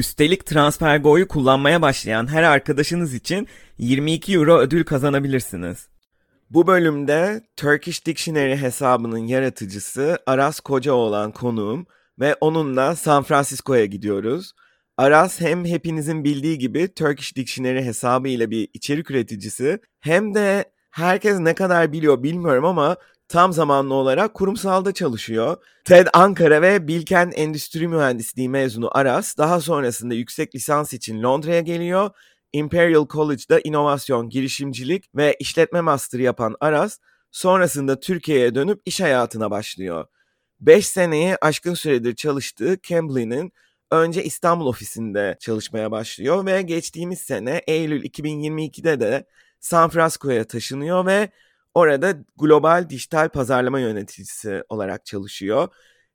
Üstelik TransferGo'yu kullanmaya başlayan her arkadaşınız için 22 euro ödül kazanabilirsiniz. Bu bölümde Turkish Dictionary hesabının yaratıcısı Aras Koca olan konuğum ve onunla San Francisco'ya gidiyoruz. Aras hem hepinizin bildiği gibi Turkish Dictionary hesabı ile bir içerik üreticisi hem de herkes ne kadar biliyor bilmiyorum ama tam zamanlı olarak kurumsalda çalışıyor. TED Ankara ve Bilken Endüstri Mühendisliği mezunu Aras daha sonrasında yüksek lisans için Londra'ya geliyor. Imperial College'da inovasyon, girişimcilik ve işletme master'ı yapan Aras sonrasında Türkiye'ye dönüp iş hayatına başlıyor. 5 seneyi aşkın süredir çalıştığı Cambly'nin önce İstanbul ofisinde çalışmaya başlıyor ve geçtiğimiz sene Eylül 2022'de de San Francisco'ya taşınıyor ve orada global dijital pazarlama yöneticisi olarak çalışıyor.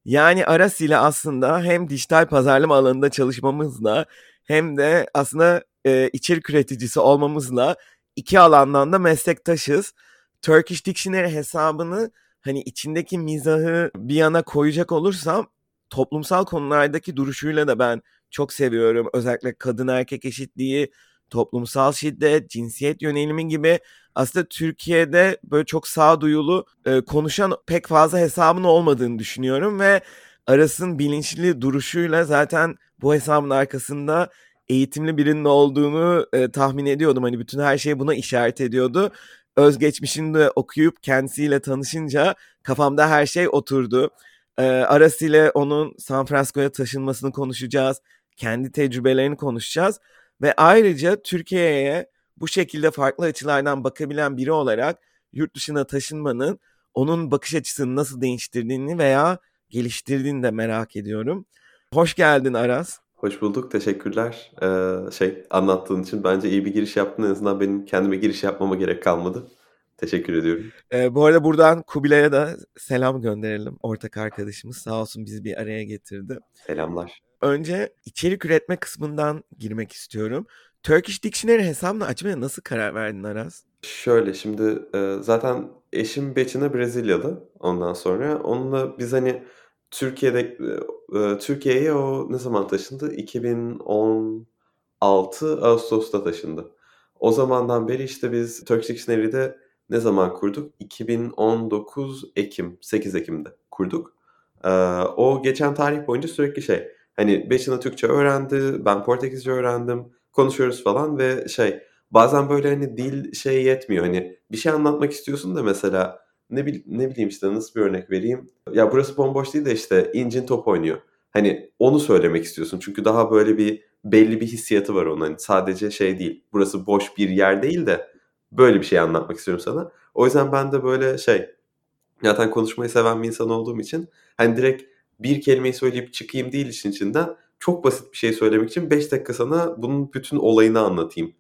Yani Aras ile aslında hem dijital pazarlama alanında çalışmamızla hem de aslında e, içerik üreticisi olmamızla iki alandan da meslektaşız. Turkish Dictionary hesabını hani içindeki mizahı bir yana koyacak olursam toplumsal konulardaki duruşuyla da ben çok seviyorum. Özellikle kadın erkek eşitliği, toplumsal şiddet, cinsiyet yönelimi gibi aslında Türkiye'de böyle çok sağduyulu e, konuşan pek fazla hesabın olmadığını düşünüyorum ve Aras'ın bilinçli duruşuyla zaten bu hesabın arkasında eğitimli birinin olduğunu e, tahmin ediyordum. Hani bütün her şey buna işaret ediyordu. Özgeçmişini de okuyup kendisiyle tanışınca kafamda her şey oturdu. E, Aras ile onun San Francisco'ya taşınmasını konuşacağız. Kendi tecrübelerini konuşacağız. Ve ayrıca Türkiye'ye bu şekilde farklı açılardan bakabilen biri olarak yurt dışına taşınmanın onun bakış açısını nasıl değiştirdiğini veya geliştirdiğini de merak ediyorum. Hoş geldin Aras. Hoş bulduk. Teşekkürler. Ee, şey anlattığın için bence iyi bir giriş yaptın. En azından benim kendime giriş yapmama gerek kalmadı. Teşekkür ediyorum. Ee, bu arada buradan Kubilay'a da selam gönderelim. Ortak arkadaşımız sağ olsun bizi bir araya getirdi. Selamlar. Önce içerik üretme kısmından girmek istiyorum. Turkish Dictionary hesabını açmaya nasıl karar verdin Aras? Şöyle şimdi e, zaten eşim Beçin'e Brezilyalı ondan sonra. Onunla biz hani Türkiye'de e, e, Türkiye'ye o ne zaman taşındı? 2016 Ağustos'ta taşındı. O zamandan beri işte biz Turkish Dictionary'de ne zaman kurduk? 2019 Ekim, 8 Ekim'de kurduk. O geçen tarih boyunca sürekli şey, hani Beçin'e Türkçe öğrendi, ben Portekizce öğrendim, konuşuyoruz falan ve şey, bazen böyle hani dil şey yetmiyor. Hani bir şey anlatmak istiyorsun da mesela ne, bil, ne bileyim işte nasıl bir örnek vereyim. Ya burası bomboş değil de işte incin top oynuyor. Hani onu söylemek istiyorsun. Çünkü daha böyle bir belli bir hissiyatı var onun. Hani sadece şey değil. Burası boş bir yer değil de böyle bir şey anlatmak istiyorum sana. O yüzden ben de böyle şey zaten konuşmayı seven bir insan olduğum için hani direkt bir kelimeyi söyleyip çıkayım değil işin içinden çok basit bir şey söylemek için 5 dakika sana bunun bütün olayını anlatayım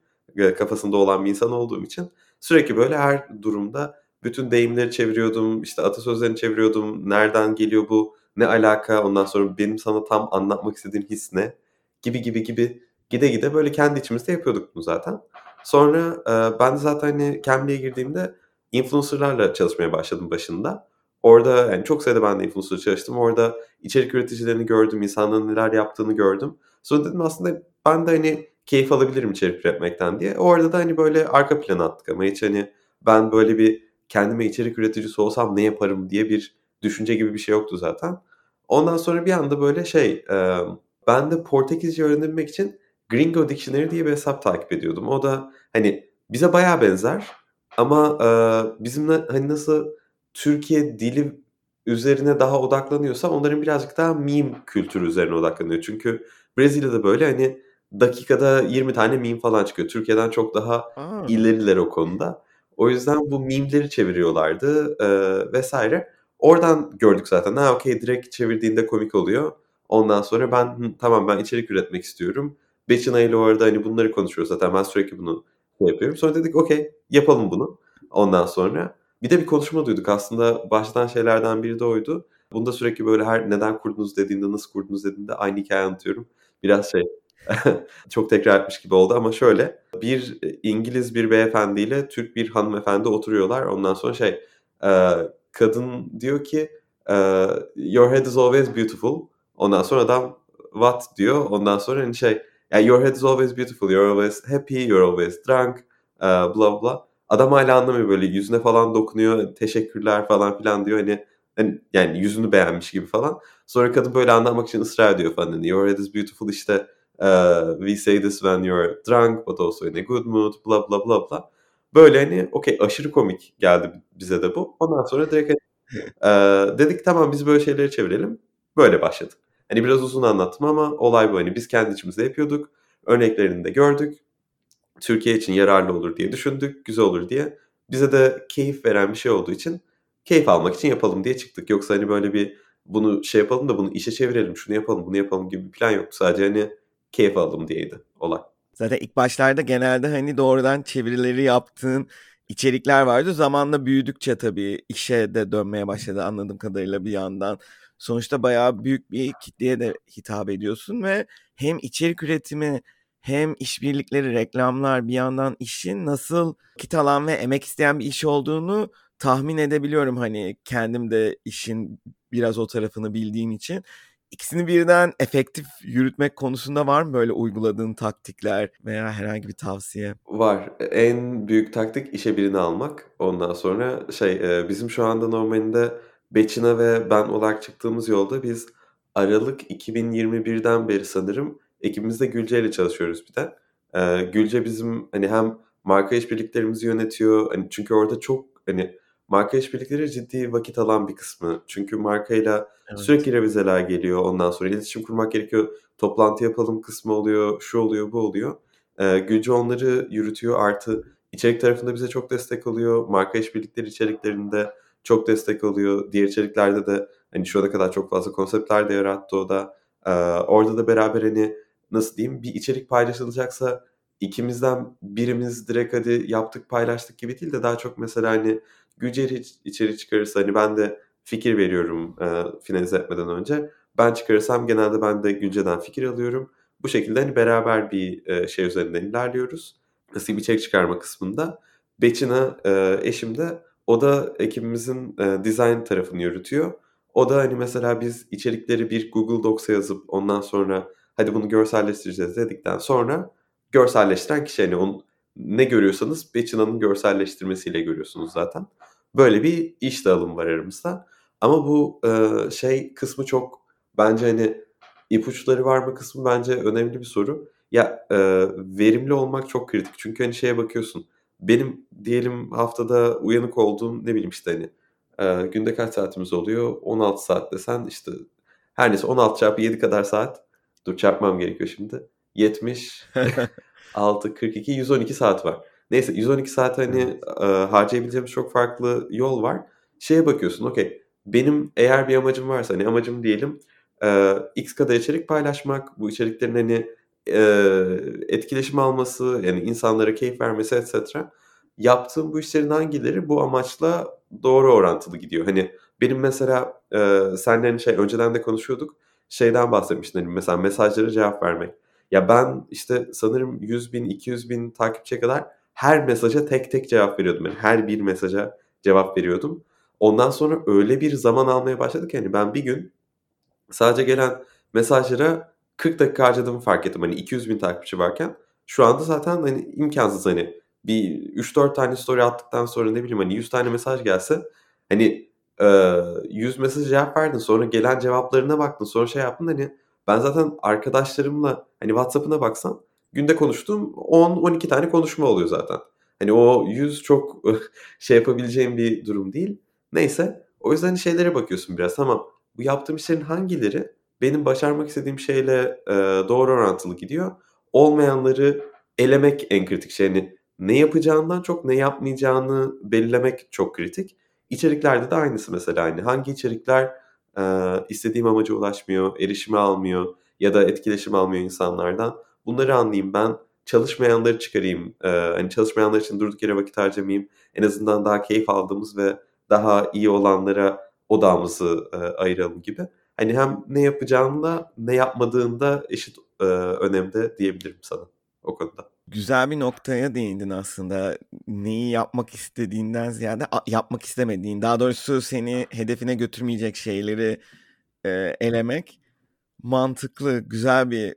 kafasında olan bir insan olduğum için sürekli böyle her durumda bütün deyimleri çeviriyordum, işte atasözlerini çeviriyordum. Nereden geliyor bu? Ne alaka? Ondan sonra benim sana tam anlatmak istediğim his ne? Gibi gibi gibi gide gide böyle kendi içimizde yapıyorduk bunu zaten. Sonra e, ben de zaten hani Cambly'e girdiğimde influencerlarla çalışmaya başladım başında. Orada yani çok sayıda ben de influencer çalıştım. Orada içerik üreticilerini gördüm, insanların neler yaptığını gördüm. Sonra dedim aslında ben de hani keyif alabilirim içerik üretmekten diye. Orada da hani böyle arka plana attık ama hiç hani ben böyle bir kendime içerik üreticisi olsam ne yaparım diye bir düşünce gibi bir şey yoktu zaten. Ondan sonra bir anda böyle şey e, ben de Portekizce öğrenebilmek için Gringo Dictionary diye bir hesap takip ediyordum. O da hani bize baya benzer ama bizimle hani nasıl Türkiye dili üzerine daha odaklanıyorsa onların birazcık daha meme kültürü üzerine odaklanıyor. Çünkü Brezilya'da böyle hani dakikada 20 tane meme falan çıkıyor. Türkiye'den çok daha Aa. ileriler o konuda. O yüzden bu mimleri çeviriyorlardı e, vesaire. Oradan gördük zaten. Ha okey direkt çevirdiğinde komik oluyor. Ondan sonra ben tamam ben içerik üretmek istiyorum. Beçina ile orada hani bunları konuşuyoruz zaten. Ben sürekli bunu şey yapıyorum. Sonra dedik okey yapalım bunu. Ondan sonra bir de bir konuşma duyduk. Aslında baştan şeylerden biri de oydu. Bunda sürekli böyle her neden kurdunuz dediğinde, nasıl kurdunuz dediğinde aynı hikaye anlatıyorum. Biraz şey çok tekrar etmiş gibi oldu ama şöyle bir İngiliz bir beyefendiyle Türk bir hanımefendi oturuyorlar. Ondan sonra şey kadın diyor ki your head is always beautiful. Ondan sonra adam what diyor. Ondan sonra hani şey your head is always beautiful, you're always happy, you're always drunk, uh, bla bla. Adam hala anlamıyor böyle yüzüne falan dokunuyor, teşekkürler falan filan diyor hani, hani yani yüzünü beğenmiş gibi falan. Sonra kadın böyle anlamak için ısrar ediyor falan hani your head is beautiful işte uh, we say this when you're drunk but also in a good mood bla bla bla bla. Böyle hani okey aşırı komik geldi bize de bu. Ondan sonra direkt uh, dedik tamam biz böyle şeyleri çevirelim. Böyle başladı. Hani biraz uzun anlattım ama olay bu. Hani biz kendi içimizde yapıyorduk. Örneklerini de gördük. Türkiye için yararlı olur diye düşündük. Güzel olur diye. Bize de keyif veren bir şey olduğu için keyif almak için yapalım diye çıktık. Yoksa hani böyle bir bunu şey yapalım da bunu işe çevirelim, şunu yapalım, bunu yapalım gibi bir plan yok. Sadece hani keyif alalım diyeydi olay. Zaten ilk başlarda genelde hani doğrudan çevirileri yaptığın içerikler vardı. Zamanla büyüdükçe tabii işe de dönmeye başladı anladığım kadarıyla bir yandan sonuçta bayağı büyük bir kitleye de hitap ediyorsun ve hem içerik üretimi hem işbirlikleri, reklamlar bir yandan işin nasıl kit alan ve emek isteyen bir iş olduğunu tahmin edebiliyorum. Hani kendim de işin biraz o tarafını bildiğim için. İkisini birden efektif yürütmek konusunda var mı böyle uyguladığın taktikler veya herhangi bir tavsiye? Var. En büyük taktik işe birini almak. Ondan sonra şey bizim şu anda normalinde Beçina ve ben olarak çıktığımız yolda biz Aralık 2021'den beri sanırım ekibimizde Gülce ile çalışıyoruz bir de. Ee, Gülce bizim hani hem marka işbirliklerimizi yönetiyor. Hani çünkü orada çok hani marka işbirlikleri ciddi vakit alan bir kısmı. Çünkü markayla evet. sürekli revizeler geliyor. Ondan sonra iletişim kurmak gerekiyor. Toplantı yapalım kısmı oluyor. Şu oluyor, bu oluyor. Ee, Gülce onları yürütüyor. Artı içerik tarafında bize çok destek oluyor. Marka işbirlikleri içeriklerinde çok destek oluyor. Diğer içeriklerde de hani şu ana kadar çok fazla konseptler de yarattı o da. Ee, orada da beraber hani nasıl diyeyim bir içerik paylaşılacaksa ikimizden birimiz direkt hadi yaptık paylaştık gibi değil de daha çok mesela hani Gücer içeri çıkarırsa hani ben de fikir veriyorum e, finalize etmeden önce. Ben çıkarırsam genelde ben de Gülce'den fikir alıyorum. Bu şekilde hani beraber bir e, şey üzerinden ilerliyoruz. Nasıl bir içerik çıkarma kısmında. Beçina e, eşim de o da ekibimizin e, design tarafını yürütüyor. O da hani mesela biz içerikleri bir Google Docs'a yazıp ondan sonra hadi bunu görselleştireceğiz dedikten sonra görselleştiren kişi hani onu ne görüyorsanız Beçina'nın görselleştirmesiyle görüyorsunuz zaten. Böyle bir iş dağılımı var aramızda. Ama bu e, şey kısmı çok bence hani ipuçları var mı kısmı bence önemli bir soru. Ya e, verimli olmak çok kritik. Çünkü hani şeye bakıyorsun benim diyelim haftada uyanık olduğum ne bileyim işte hani e, günde kaç saatimiz oluyor? 16 saat desen işte her neyse 16 çarpı 7 kadar saat. Dur çarpmam gerekiyor şimdi. 70 6 42 112 saat var. Neyse 112 saat hani e, harcayabileceğimiz çok farklı yol var. Şeye bakıyorsun okey benim eğer bir amacım varsa hani amacım diyelim e, X kadar içerik paylaşmak bu içeriklerin hani e, etkileşim alması, yani insanlara keyif vermesi etc. Yaptığım bu işlerin hangileri bu amaçla doğru orantılı gidiyor. Hani benim mesela e, senle hani şey önceden de konuşuyorduk. Şeyden bahsetmiştin hani mesela mesajlara cevap vermek. Ya ben işte sanırım 100 bin, 200 bin takipçiye kadar her mesaja tek tek cevap veriyordum. Yani her bir mesaja cevap veriyordum. Ondan sonra öyle bir zaman almaya başladık ki hani ben bir gün sadece gelen mesajlara 40 dakika harcadığımı fark ettim. Hani 200 bin takipçi varken. Şu anda zaten hani imkansız hani bir 3-4 tane story attıktan sonra ne bileyim hani 100 tane mesaj gelse hani e, 100 mesaj cevap verdin sonra gelen cevaplarına baktın sonra şey yaptın hani ben zaten arkadaşlarımla hani WhatsApp'ına baksan günde konuştuğum 10-12 tane konuşma oluyor zaten. Hani o 100 çok şey yapabileceğim bir durum değil. Neyse o yüzden hani şeylere bakıyorsun biraz tamam bu yaptığım işlerin hangileri benim başarmak istediğim şeyle e, doğru orantılı gidiyor. Olmayanları elemek en kritik şey. Yani ne yapacağından çok ne yapmayacağını belirlemek çok kritik. İçeriklerde de aynısı mesela. Hani hangi içerikler e, istediğim amaca ulaşmıyor, erişimi almıyor ya da etkileşim almıyor insanlardan. Bunları anlayayım ben çalışmayanları çıkarayım. Eee, hani çalışmayanlar için durduk yere vakit harcamayayım. En azından daha keyif aldığımız ve daha iyi olanlara odağımızı eee, ayıralım gibi. Hani hem ne yapacağında ne yapmadığında eşit eee, önemde diyebilirim sana o konuda. Güzel bir noktaya değindin aslında. Neyi yapmak istediğinden ziyade yapmak istemediğin, daha doğrusu seni hedefine götürmeyecek şeyleri e, elemek mantıklı, güzel bir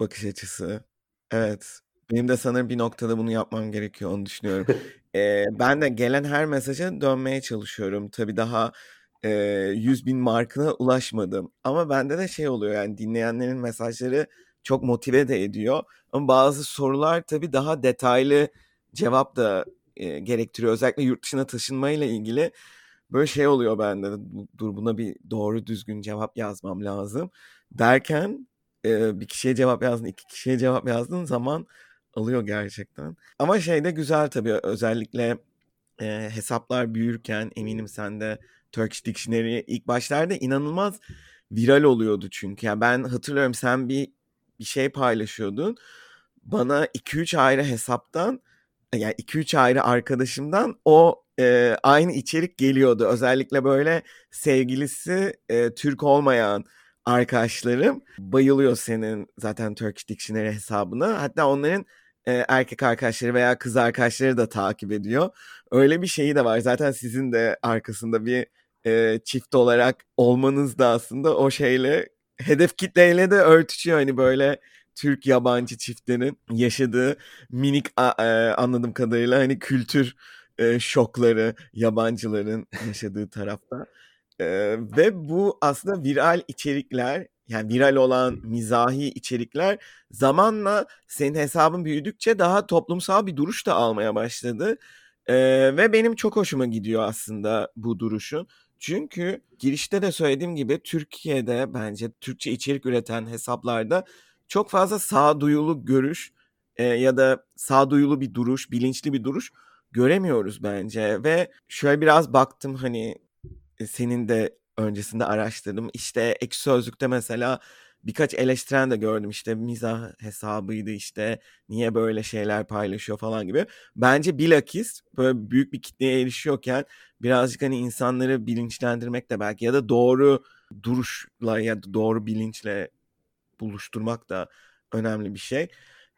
bakış açısı. Evet. Benim de sanırım bir noktada bunu yapmam gerekiyor, onu düşünüyorum. E, ben de gelen her mesaja dönmeye çalışıyorum. Tabii daha e, 100 bin markına ulaşmadım. Ama bende de şey oluyor yani dinleyenlerin mesajları çok motive de ediyor. Ama bazı sorular tabii daha detaylı cevap da e, gerektiriyor. Özellikle yurt dışına taşınmayla ilgili böyle şey oluyor bende. Dur buna bir doğru düzgün cevap yazmam lazım. Derken e, bir kişiye cevap yazdın, iki kişiye cevap yazdığın zaman alıyor gerçekten. Ama şey de güzel tabii özellikle e, hesaplar büyürken eminim sen de Turkish Dictionary ilk başlarda inanılmaz viral oluyordu çünkü. Yani ben hatırlıyorum sen bir bir şey paylaşıyordun. Bana 2-3 ayrı hesaptan yani 2-3 ayrı arkadaşımdan o e, aynı içerik geliyordu. Özellikle böyle sevgilisi e, Türk olmayan arkadaşlarım bayılıyor senin zaten Turkish Dictionary hesabına. Hatta onların e, erkek arkadaşları veya kız arkadaşları da takip ediyor. Öyle bir şeyi de var. Zaten sizin de arkasında bir e, çift olarak olmanız da aslında o şeyle hedef kitleyle de örtüşüyor. Hani böyle Türk yabancı çiftlerin yaşadığı minik e, anladığım kadarıyla hani kültür e, şokları yabancıların yaşadığı tarafta. E, ve bu aslında viral içerikler yani viral olan mizahi içerikler zamanla senin hesabın büyüdükçe daha toplumsal bir duruş da almaya başladı. E, ve benim çok hoşuma gidiyor aslında bu duruşun. Çünkü girişte de söylediğim gibi Türkiye'de bence Türkçe içerik üreten hesaplarda çok fazla sağduyulu görüş e, ya da sağduyulu bir duruş, bilinçli bir duruş göremiyoruz bence. Ve şöyle biraz baktım hani e, senin de öncesinde araştırdım. İşte Ekşi Sözlük'te mesela birkaç eleştiren de gördüm işte mizah hesabıydı işte niye böyle şeyler paylaşıyor falan gibi. Bence bilakis böyle büyük bir kitleye erişiyorken birazcık hani insanları bilinçlendirmek de belki ya da doğru duruşla ya da doğru bilinçle buluşturmak da önemli bir şey.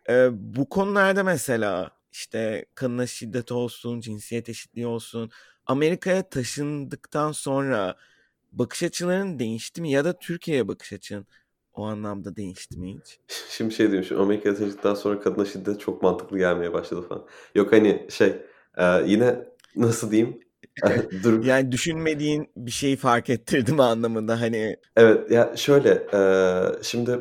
Ee, bu konularda mesela işte kadına şiddet olsun, cinsiyet eşitliği olsun Amerika'ya taşındıktan sonra bakış açıların değişti mi ya da Türkiye'ye bakış açın o anlamda değişti mi hiç? Şimdi şey diyeyim, şu Amerika'ya taşındıktan sonra kadına şiddet çok mantıklı gelmeye başladı falan. Yok hani şey e, yine nasıl diyeyim. Yani düşünmediğin bir şeyi fark ettirdi mi anlamında hani. Evet ya şöyle e, şimdi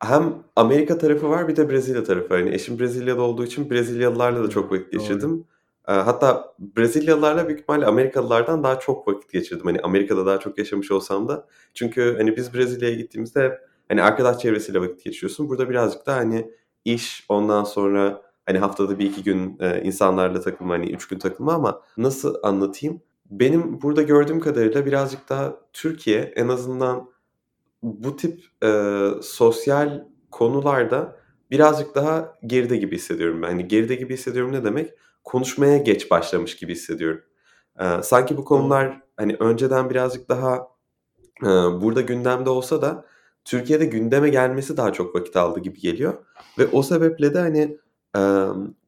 hem Amerika tarafı var bir de Brezilya tarafı. Hani eşim Brezilya'da olduğu için Brezilyalılarla da çok vakit geçirdim. Doğru. Hatta Brezilyalılarla büyük ihtimalle Amerikalılardan daha çok vakit geçirdim. Hani Amerika'da daha çok yaşamış olsam da. Çünkü hani biz Brezilya'ya gittiğimizde hep hani arkadaş çevresiyle vakit geçiriyorsun. Burada birazcık da hani iş ondan sonra hani haftada bir iki gün insanlarla takılma hani üç gün takılma ama nasıl anlatayım? Benim burada gördüğüm kadarıyla birazcık daha Türkiye en azından bu tip e, sosyal konularda birazcık daha geride gibi hissediyorum ben. Hani geride gibi hissediyorum ne demek? konuşmaya geç başlamış gibi hissediyorum. Ee, sanki bu konular hani önceden birazcık daha e, burada gündemde olsa da Türkiye'de gündeme gelmesi daha çok vakit aldı gibi geliyor. Ve o sebeple de hani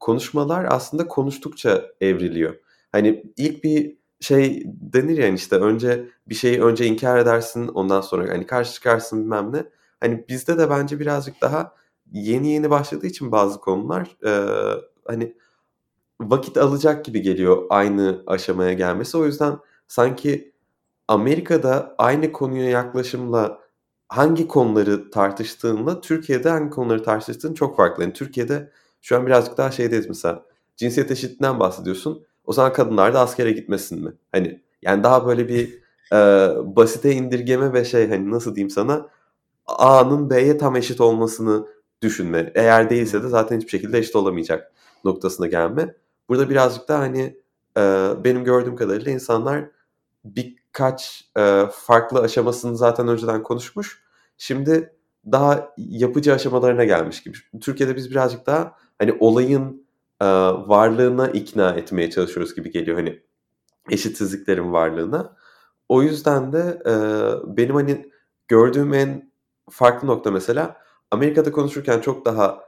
konuşmalar aslında konuştukça evriliyor. Hani ilk bir şey denir yani işte önce bir şeyi önce inkar edersin ondan sonra hani karşı çıkarsın bilmem ne. Hani bizde de bence birazcık daha yeni yeni başladığı için bazı konular e, hani vakit alacak gibi geliyor aynı aşamaya gelmesi. O yüzden sanki Amerika'da aynı konuya yaklaşımla hangi konuları tartıştığınla Türkiye'de hangi konuları tartıştığın çok farklı. Yani Türkiye'de şu an birazcık daha şeydeyiz mesela cinsiyet eşitliğinden bahsediyorsun. O zaman kadınlar da askere gitmesin mi? Hani yani daha böyle bir e, basite indirgeme ve şey hani nasıl diyeyim sana A'nın B'ye tam eşit olmasını düşünme. Eğer değilse de zaten hiçbir şekilde eşit olamayacak noktasına gelme. Burada birazcık da hani e, benim gördüğüm kadarıyla insanlar birkaç e, farklı aşamasını zaten önceden konuşmuş. Şimdi daha yapıcı aşamalarına gelmiş gibi. Türkiye'de biz birazcık daha hani olayın varlığına ikna etmeye çalışıyoruz gibi geliyor hani eşitsizliklerin varlığına. O yüzden de benim hani gördüğüm en farklı nokta mesela Amerika'da konuşurken çok daha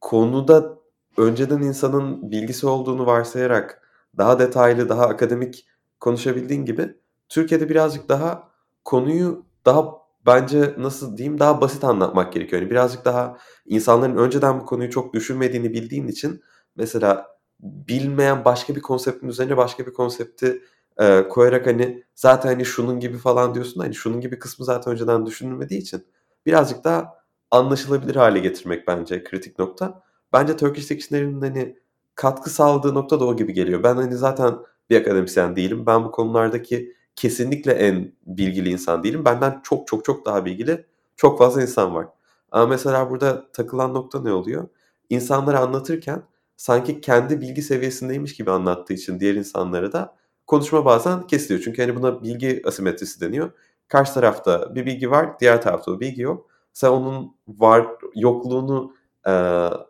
konuda önceden insanın bilgisi olduğunu varsayarak daha detaylı, daha akademik konuşabildiğin gibi Türkiye'de birazcık daha konuyu daha bence nasıl diyeyim daha basit anlatmak gerekiyor. Yani birazcık daha insanların önceden bu konuyu çok düşünmediğini bildiğin için mesela bilmeyen başka bir konseptin üzerine başka bir konsepti e, koyarak hani zaten hani şunun gibi falan diyorsun hani şunun gibi kısmı zaten önceden düşünülmediği için birazcık daha anlaşılabilir hale getirmek bence kritik nokta. Bence Turkish Dictionary'nin hani katkı sağladığı nokta da o gibi geliyor. Ben hani zaten bir akademisyen değilim. Ben bu konulardaki kesinlikle en bilgili insan değilim. Benden çok çok çok daha bilgili çok fazla insan var. Ama mesela burada takılan nokta ne oluyor? İnsanlara anlatırken sanki kendi bilgi seviyesindeymiş gibi anlattığı için diğer insanlara da konuşma bazen kesiliyor. Çünkü hani buna bilgi asimetrisi deniyor. Karşı tarafta bir bilgi var, diğer tarafta bir bilgi yok. Sen onun var yokluğunu e,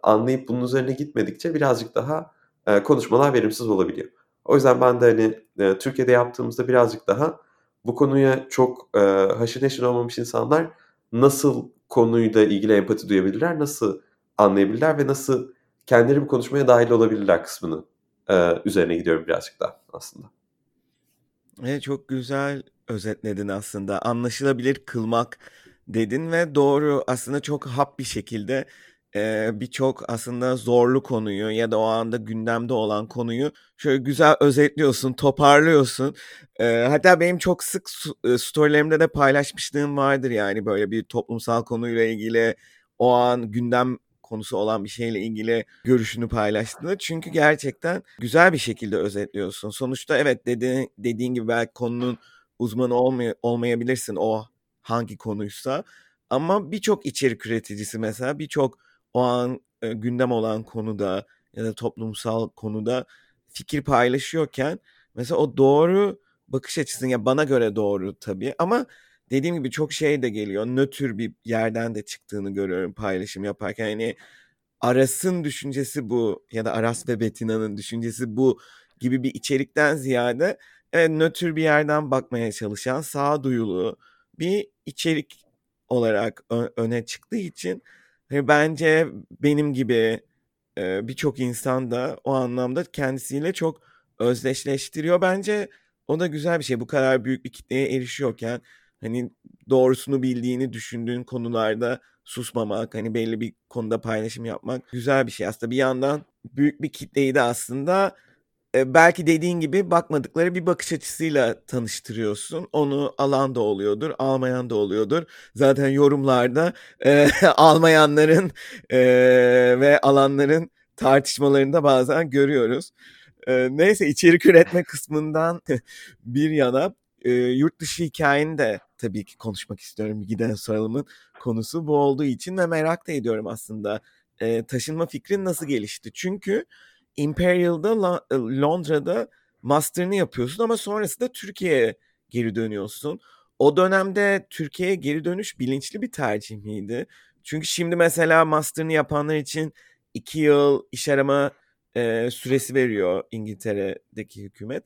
anlayıp bunun üzerine gitmedikçe birazcık daha e, konuşmalar verimsiz olabiliyor. O yüzden ben de hani e, Türkiye'de yaptığımızda birazcık daha bu konuya çok e, haşır neşir olmamış insanlar nasıl konuyla ilgili empati duyabilirler, nasıl anlayabilirler ve nasıl kendileri bu konuşmaya dahil olabilirler kısmını e, üzerine gidiyorum birazcık daha aslında. Evet, çok güzel özetledin aslında. Anlaşılabilir kılmak dedin ve doğru aslında çok hap bir şekilde e, birçok aslında zorlu konuyu ya da o anda gündemde olan konuyu şöyle güzel özetliyorsun, toparlıyorsun. E, hatta benim çok sık storylerimde de paylaşmışlığım vardır yani böyle bir toplumsal konuyla ilgili o an gündem konusu olan bir şeyle ilgili görüşünü paylaştığını. Çünkü gerçekten güzel bir şekilde özetliyorsun. Sonuçta evet dedi, dediğin gibi belki konunun uzmanı olmay olmayabilirsin o hangi konuysa. Ama birçok içerik üreticisi mesela birçok o an e, gündem olan konuda ya da toplumsal konuda fikir paylaşıyorken mesela o doğru bakış açısını ya bana göre doğru tabii ama dediğim gibi çok şey de geliyor. Nötr bir yerden de çıktığını görüyorum paylaşım yaparken. Yani Aras'ın düşüncesi bu ya da Aras ve Betina'nın düşüncesi bu gibi bir içerikten ziyade evet, nötr bir yerden bakmaya çalışan sağduyulu bir içerik olarak öne çıktığı için bence benim gibi birçok insan da o anlamda kendisiyle çok özdeşleştiriyor. Bence o da güzel bir şey. Bu kadar büyük bir kitleye erişiyorken hani doğrusunu bildiğini düşündüğün konularda susmamak, hani belli bir konuda paylaşım yapmak güzel bir şey. Aslında bir yandan büyük bir kitleyi de aslında belki dediğin gibi bakmadıkları bir bakış açısıyla tanıştırıyorsun. Onu alan da oluyordur, almayan da oluyordur. Zaten yorumlarda e, almayanların e, ve alanların tartışmalarını da bazen görüyoruz. E, neyse içerik üretme kısmından bir yana e, yurt dışı hikayeni de tabii ki konuşmak istiyorum. Giden soralımın konusu bu olduğu için ve merak da ediyorum aslında. E, taşınma fikrin nasıl gelişti? Çünkü Imperial'da Londra'da master'ını yapıyorsun ama sonrasında Türkiye'ye geri dönüyorsun. O dönemde Türkiye'ye geri dönüş bilinçli bir tercih miydi? Çünkü şimdi mesela master'ını yapanlar için iki yıl iş arama e, süresi veriyor İngiltere'deki hükümet.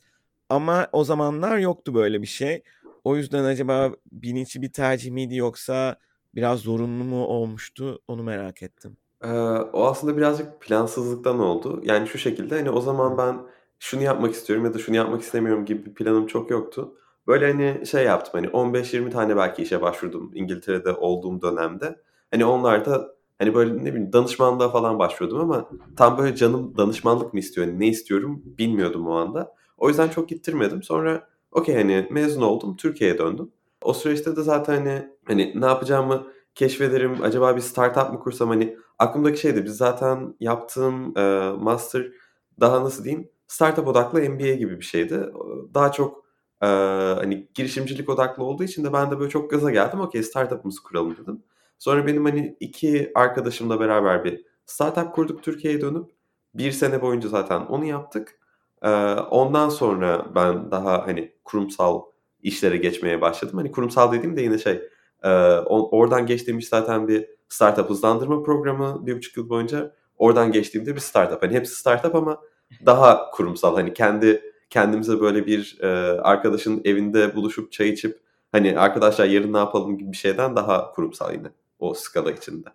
Ama o zamanlar yoktu böyle bir şey. O yüzden acaba bilinçli bir tercih miydi yoksa biraz zorunlu mu olmuştu onu merak ettim. Eee, o aslında birazcık plansızlıktan oldu. Yani şu şekilde, hani, o zaman ben şunu yapmak istiyorum ya da şunu yapmak istemiyorum gibi bir planım çok yoktu. Böyle, hani, şey yaptım, hani, 15-20 tane belki işe başvurdum İngiltere'de olduğum dönemde. Hani, onlar da, hani, böyle, ne bileyim, danışmanlığa falan başvurdum ama tam böyle canım danışmanlık mı istiyor, hani, ne istiyorum bilmiyordum o anda. O yüzden çok gittirmedim. Sonra okay, hani, mezun oldum, Türkiye'ye döndüm. O süreçte de zaten, hani, hani, ne yapacağımı keşfederim. Acaba bir startup mı kursam? Hani aklımdaki şeydi. Biz zaten yaptığım e, master daha nasıl diyeyim? Startup odaklı MBA gibi bir şeydi. Daha çok e, hani girişimcilik odaklı olduğu için de ben de böyle çok gaza geldim. Okey startup'ımızı kuralım dedim. Sonra benim hani iki arkadaşımla beraber bir startup kurduk Türkiye'ye dönüp. Bir sene boyunca zaten onu yaptık. E, ondan sonra ben daha hani kurumsal işlere geçmeye başladım. Hani kurumsal dediğim de yine şey O oradan geçtiğim iş zaten bir startup hızlandırma programı 1,5 yıl boyunca. Oradan geçtiğimde bir startup. Hani hepsi startup ama daha kurumsal. Hani kendi kendimize böyle bir, eee, arkadaşın evinde buluşup çay içip, hani, "Arkadaşlar yarın ne yapalım?" gibi bir şeyden daha kurumsal yine o skala içinde.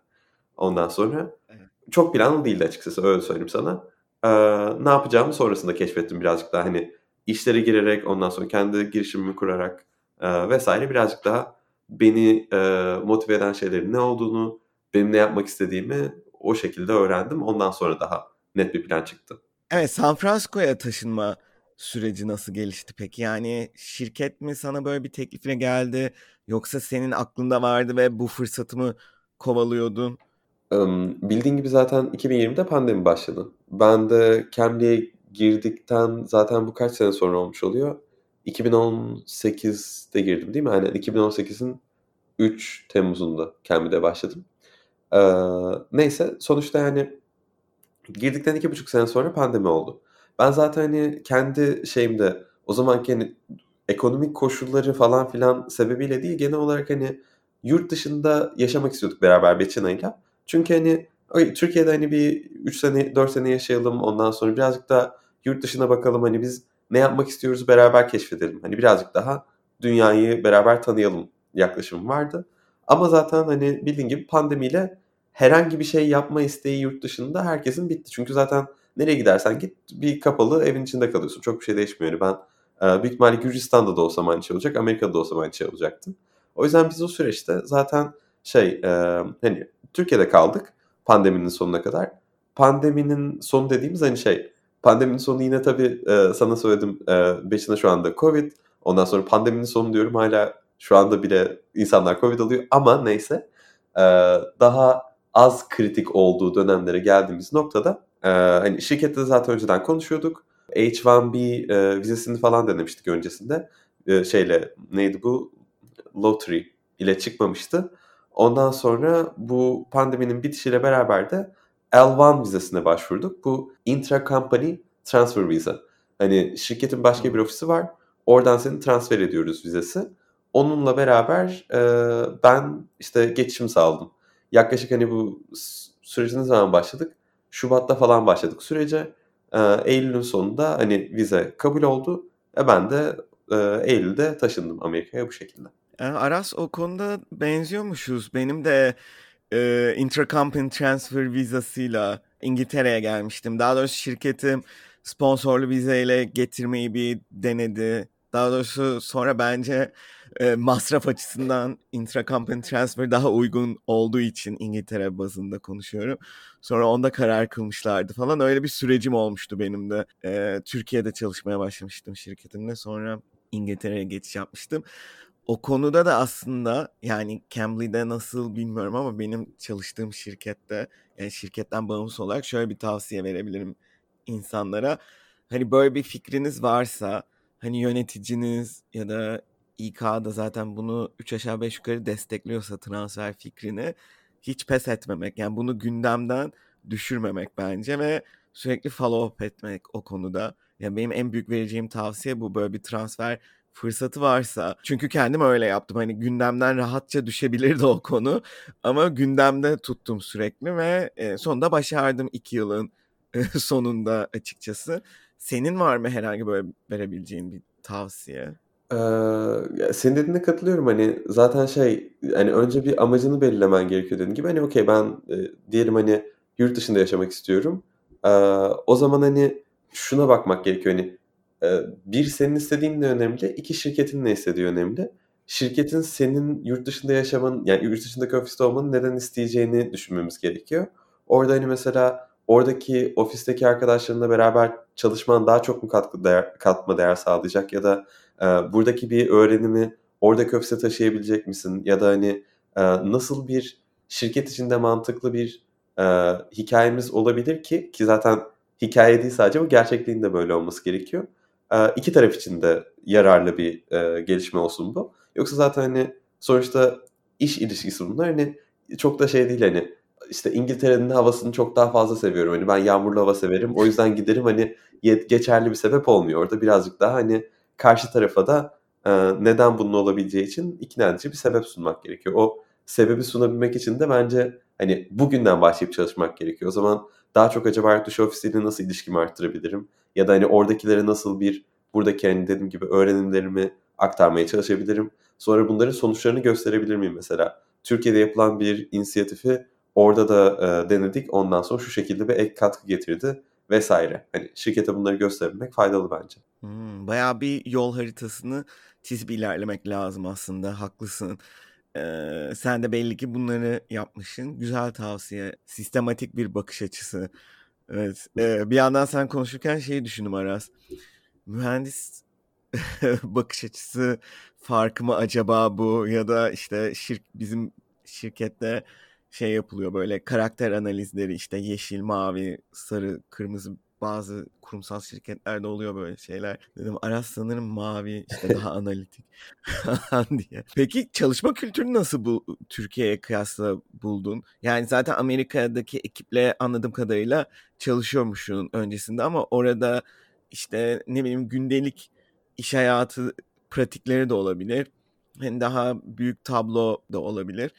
Ondan sonra Evet. çok planlı değildi açıkçası, öyle söyleyeyim sana. Eee, ne yapacağımı sonrasında keşfettim birazcık daha. Hani, işlere girerek, ondan sonra kendi girişimimi kurarak, eee, vs. birazcık daha beni, eee, motive eden şeylerin ne olduğunu, benim ne yapmak istediğimi o şekilde öğrendim. Ondan sonra daha net bir plan çıktı. Evet, San Francisco'ya taşınma süreci nasıl gelişti peki? Yani şirket mi sana böyle bir teklifle geldi yoksa senin aklında vardı ve bu fırsatı mı kovalıyordun? Emm, bildiğin gibi zaten 2020'de pandemi başladı. Ben de Cambly'e girdikten zaten bu kaç sene sonra olmuş oluyor? 2018'de girdim değil mi? Aynen 2018'in 3 Temmuz'unda Cambly'de başladım. Eee, neyse sonuçta yani girdikten 2,5 sene sonra pandemi oldu. Ben zaten, hani, kendi şeyimde o zamanki, hani, ekonomik koşulları falan filan sebebiyle değil, genel olarak, hani, yurt dışında yaşamak istiyorduk beraber Beçena'yla. Çünkü, hani, Türkiye'de, hani, bir 3 sene, 4 sene yaşayalım, ondan sonra birazcık da yurt dışına bakalım, hani, biz ne yapmak istiyoruz beraber keşfedelim. Hani, birazcık daha dünyayı beraber tanıyalım yaklaşımım vardı. Ama zaten, hani, bildiğin gibi pandemiyle herhangi bir şey yapma isteği yurt dışında herkesin bitti. Çünkü zaten nereye gidersen git bir kapalı evin içinde kalıyorsun. Çok bir şey değişmiyor. Yani ben, eee, büyük ihtimalle Gürcistan'da da olsam aynı şey olacak, Amerika'da da olsam aynı şey olacaktı. O yüzden biz o süreçte zaten şey, eee, hani, Türkiye'de kaldık pandeminin sonuna kadar. Pandeminin sonu dediğimiz, hani, şey, pandeminin sonu yine tabii, eee, sana söyledim, eee, Beçen'a şu anda COVID. Ondan sonra pandeminin sonu diyorum hâlâ şu anda bile insanlar COVID oluyor ama neyse. Eee, daha az kritik olduğu dönemlere geldiğimiz noktada, eee, hani, şirkette zaten önceden konuşuyorduk. H-1B, eee, vizesini falan denemiştik öncesinde. Eee, şeyle, neydi bu? Lottery ile çıkmamıştı. Ondan sonra bu pandeminin bitişiyle beraber de L1 vizesine başvurduk. Bu Intra-Company Transfer Visa. Hani, şirketin başka bir ofisi var. Oradan seni transfer ediyoruz vizesi. Onunla beraber, eee, ben, işte, geçişimi sağladım. Yaklaşık, hani, bu s sürece ne zaman başladık? Şubat'ta falan başladık sürece. Eee, eylül'ün sonunda, hani, vize kabul oldu ve ben de, eee, eylül'de taşındım Amerika'ya bu şekilde. Eee, Aras o konuda benziyormuşuz. Benim de, eee, Intra-Company Transfer vizasıyla İngiltere'ye gelmiştim. Daha doğrusu şirketim sponsorlu vizeyle getirmeyi bir denedi. Daha doğrusu sonra bence, eee, masraf açısından Intra-Company Transfer daha uygun olduğu için İngiltere bazında konuşuyorum. Sonra onda karar kılmışlardı falan. Öyle bir sürecim olmuştu benim de. Eee, Türkiye'de çalışmaya başlamıştım şirketimle. Sonra İngiltere'ye geçiş yapmıştım. O konuda da aslında, yani Cambly'de nasıl bilmiyorum ama benim çalıştığım şirkette, yani şirketten bağımsız olarak şöyle bir tavsiye verebilirim insanlara. Hani, böyle bir fikriniz varsa, hani, yöneticiniz ya da İK da zaten bunu 3 aşağı 5 yukarı destekliyorsa transfer fikrini, hiç pes etmemek. Yani bunu gündemden düşürmemek bence ve sürekli follow up etmek o konuda. Ya, benim en büyük vereceğim tavsiye bu. Böyle bir transfer fırsatı varsa çünkü kendim öyle yaptım. Hani, gündemden rahatça düşebilirdi o konu ama gündemde tuttum sürekli ve, eee, sonunda başardım 2 yılın, sonunda açıkçası. Senin var mı herhangi böyle verebileceğin bir tavsiye? Ya, senin dediğine katılıyorum. Hani, zaten şey, hani, önce bir amacını belirlemen gerekiyor dediğin gibi. Hani, okay, ben, eee, diyelim, hani, yurt dışında yaşamak istiyorum. Eee, o zaman, hani, şuna bakmak gerekiyor, hani, 1 senin istediğin ne önemli, 2 şirketin ne istediği önemli. Şirketin senin yurt dışında yaşamanın, yani yurt dışındaki ofiste olmanı neden isteyeceğini düşünmemiz gerekiyor. Orada, hani, mesela oradaki ofisteki arkadaşlarınla beraber çalışman daha çok mu katkı değer katma değer sağlayacak ya da, eee, buradaki bir öğrenimi oradaki ofise taşıyabilecek misin? Ya da, hani, eee, nasıl bir şirket içinde mantıklı bir, eee, hikâyemiz olabilir ki, ki zaten hikâye değil sadece bu, gerçekliğin de böyle olması gerekiyor. Eee, 2 taraf için de yararlı bir, eee, gelişme olsun bu. Yoksa zaten, hani, sonuçta iş ilişkisi bunlar. Hani, çok da şey değil, hani, işte, İngiltere'nin havasını çok daha fazla seviyorum. Hani, ben yağmurlu hava severim. O yüzden giderim, hani, geçerli bir sebep olmuyor. Orada birazcık daha, hani, karşı tarafa da neden bunun olabileceği için ikna edici bir sebep sunmak gerekiyor. O sebebi sunabilmek için de bence hani bugünden başlayıp çalışmak gerekiyor. O zaman daha çok acaba yurt dışı ofisiyle nasıl ilişkimi arttırabilirim? Ya da hani oradakilere nasıl bir buradaki hani dediğim gibi öğrenimlerimi aktarmaya çalışabilirim. Sonra bunların sonuçlarını gösterebilir miyim mesela? Türkiye'de yapılan bir inisiyatifi orada da e, denedik. Ondan sonra şu şekilde bir ek katkı getirdi vesaire. Hani şirkete bunları göstermek faydalı bence. Hmm, bayağı bir yol haritasını çizip ilerlemek lazım aslında. Haklısın. Ee, sen de belli ki bunları yapmışsın. Güzel tavsiye. Sistematik bir bakış açısı. Evet. Ee, bir yandan sen konuşurken şeyi düşündüm Aras. Mühendis bakış açısı farkı mı acaba bu ya da işte şirk bizim şirkette şey yapılıyor böyle karakter analizleri işte yeşil, mavi, sarı, kırmızı bazı kurumsal şirketlerde oluyor böyle şeyler. Dedim Aras sanırım mavi işte daha analitik diye. Peki çalışma kültürünü nasıl bu Türkiye'ye kıyasla buldun? Yani zaten Amerika'daki ekiple anladığım kadarıyla çalışıyormuşsun öncesinde ama orada işte ne bileyim gündelik iş hayatı pratikleri de olabilir. Hani daha büyük tablo da olabilir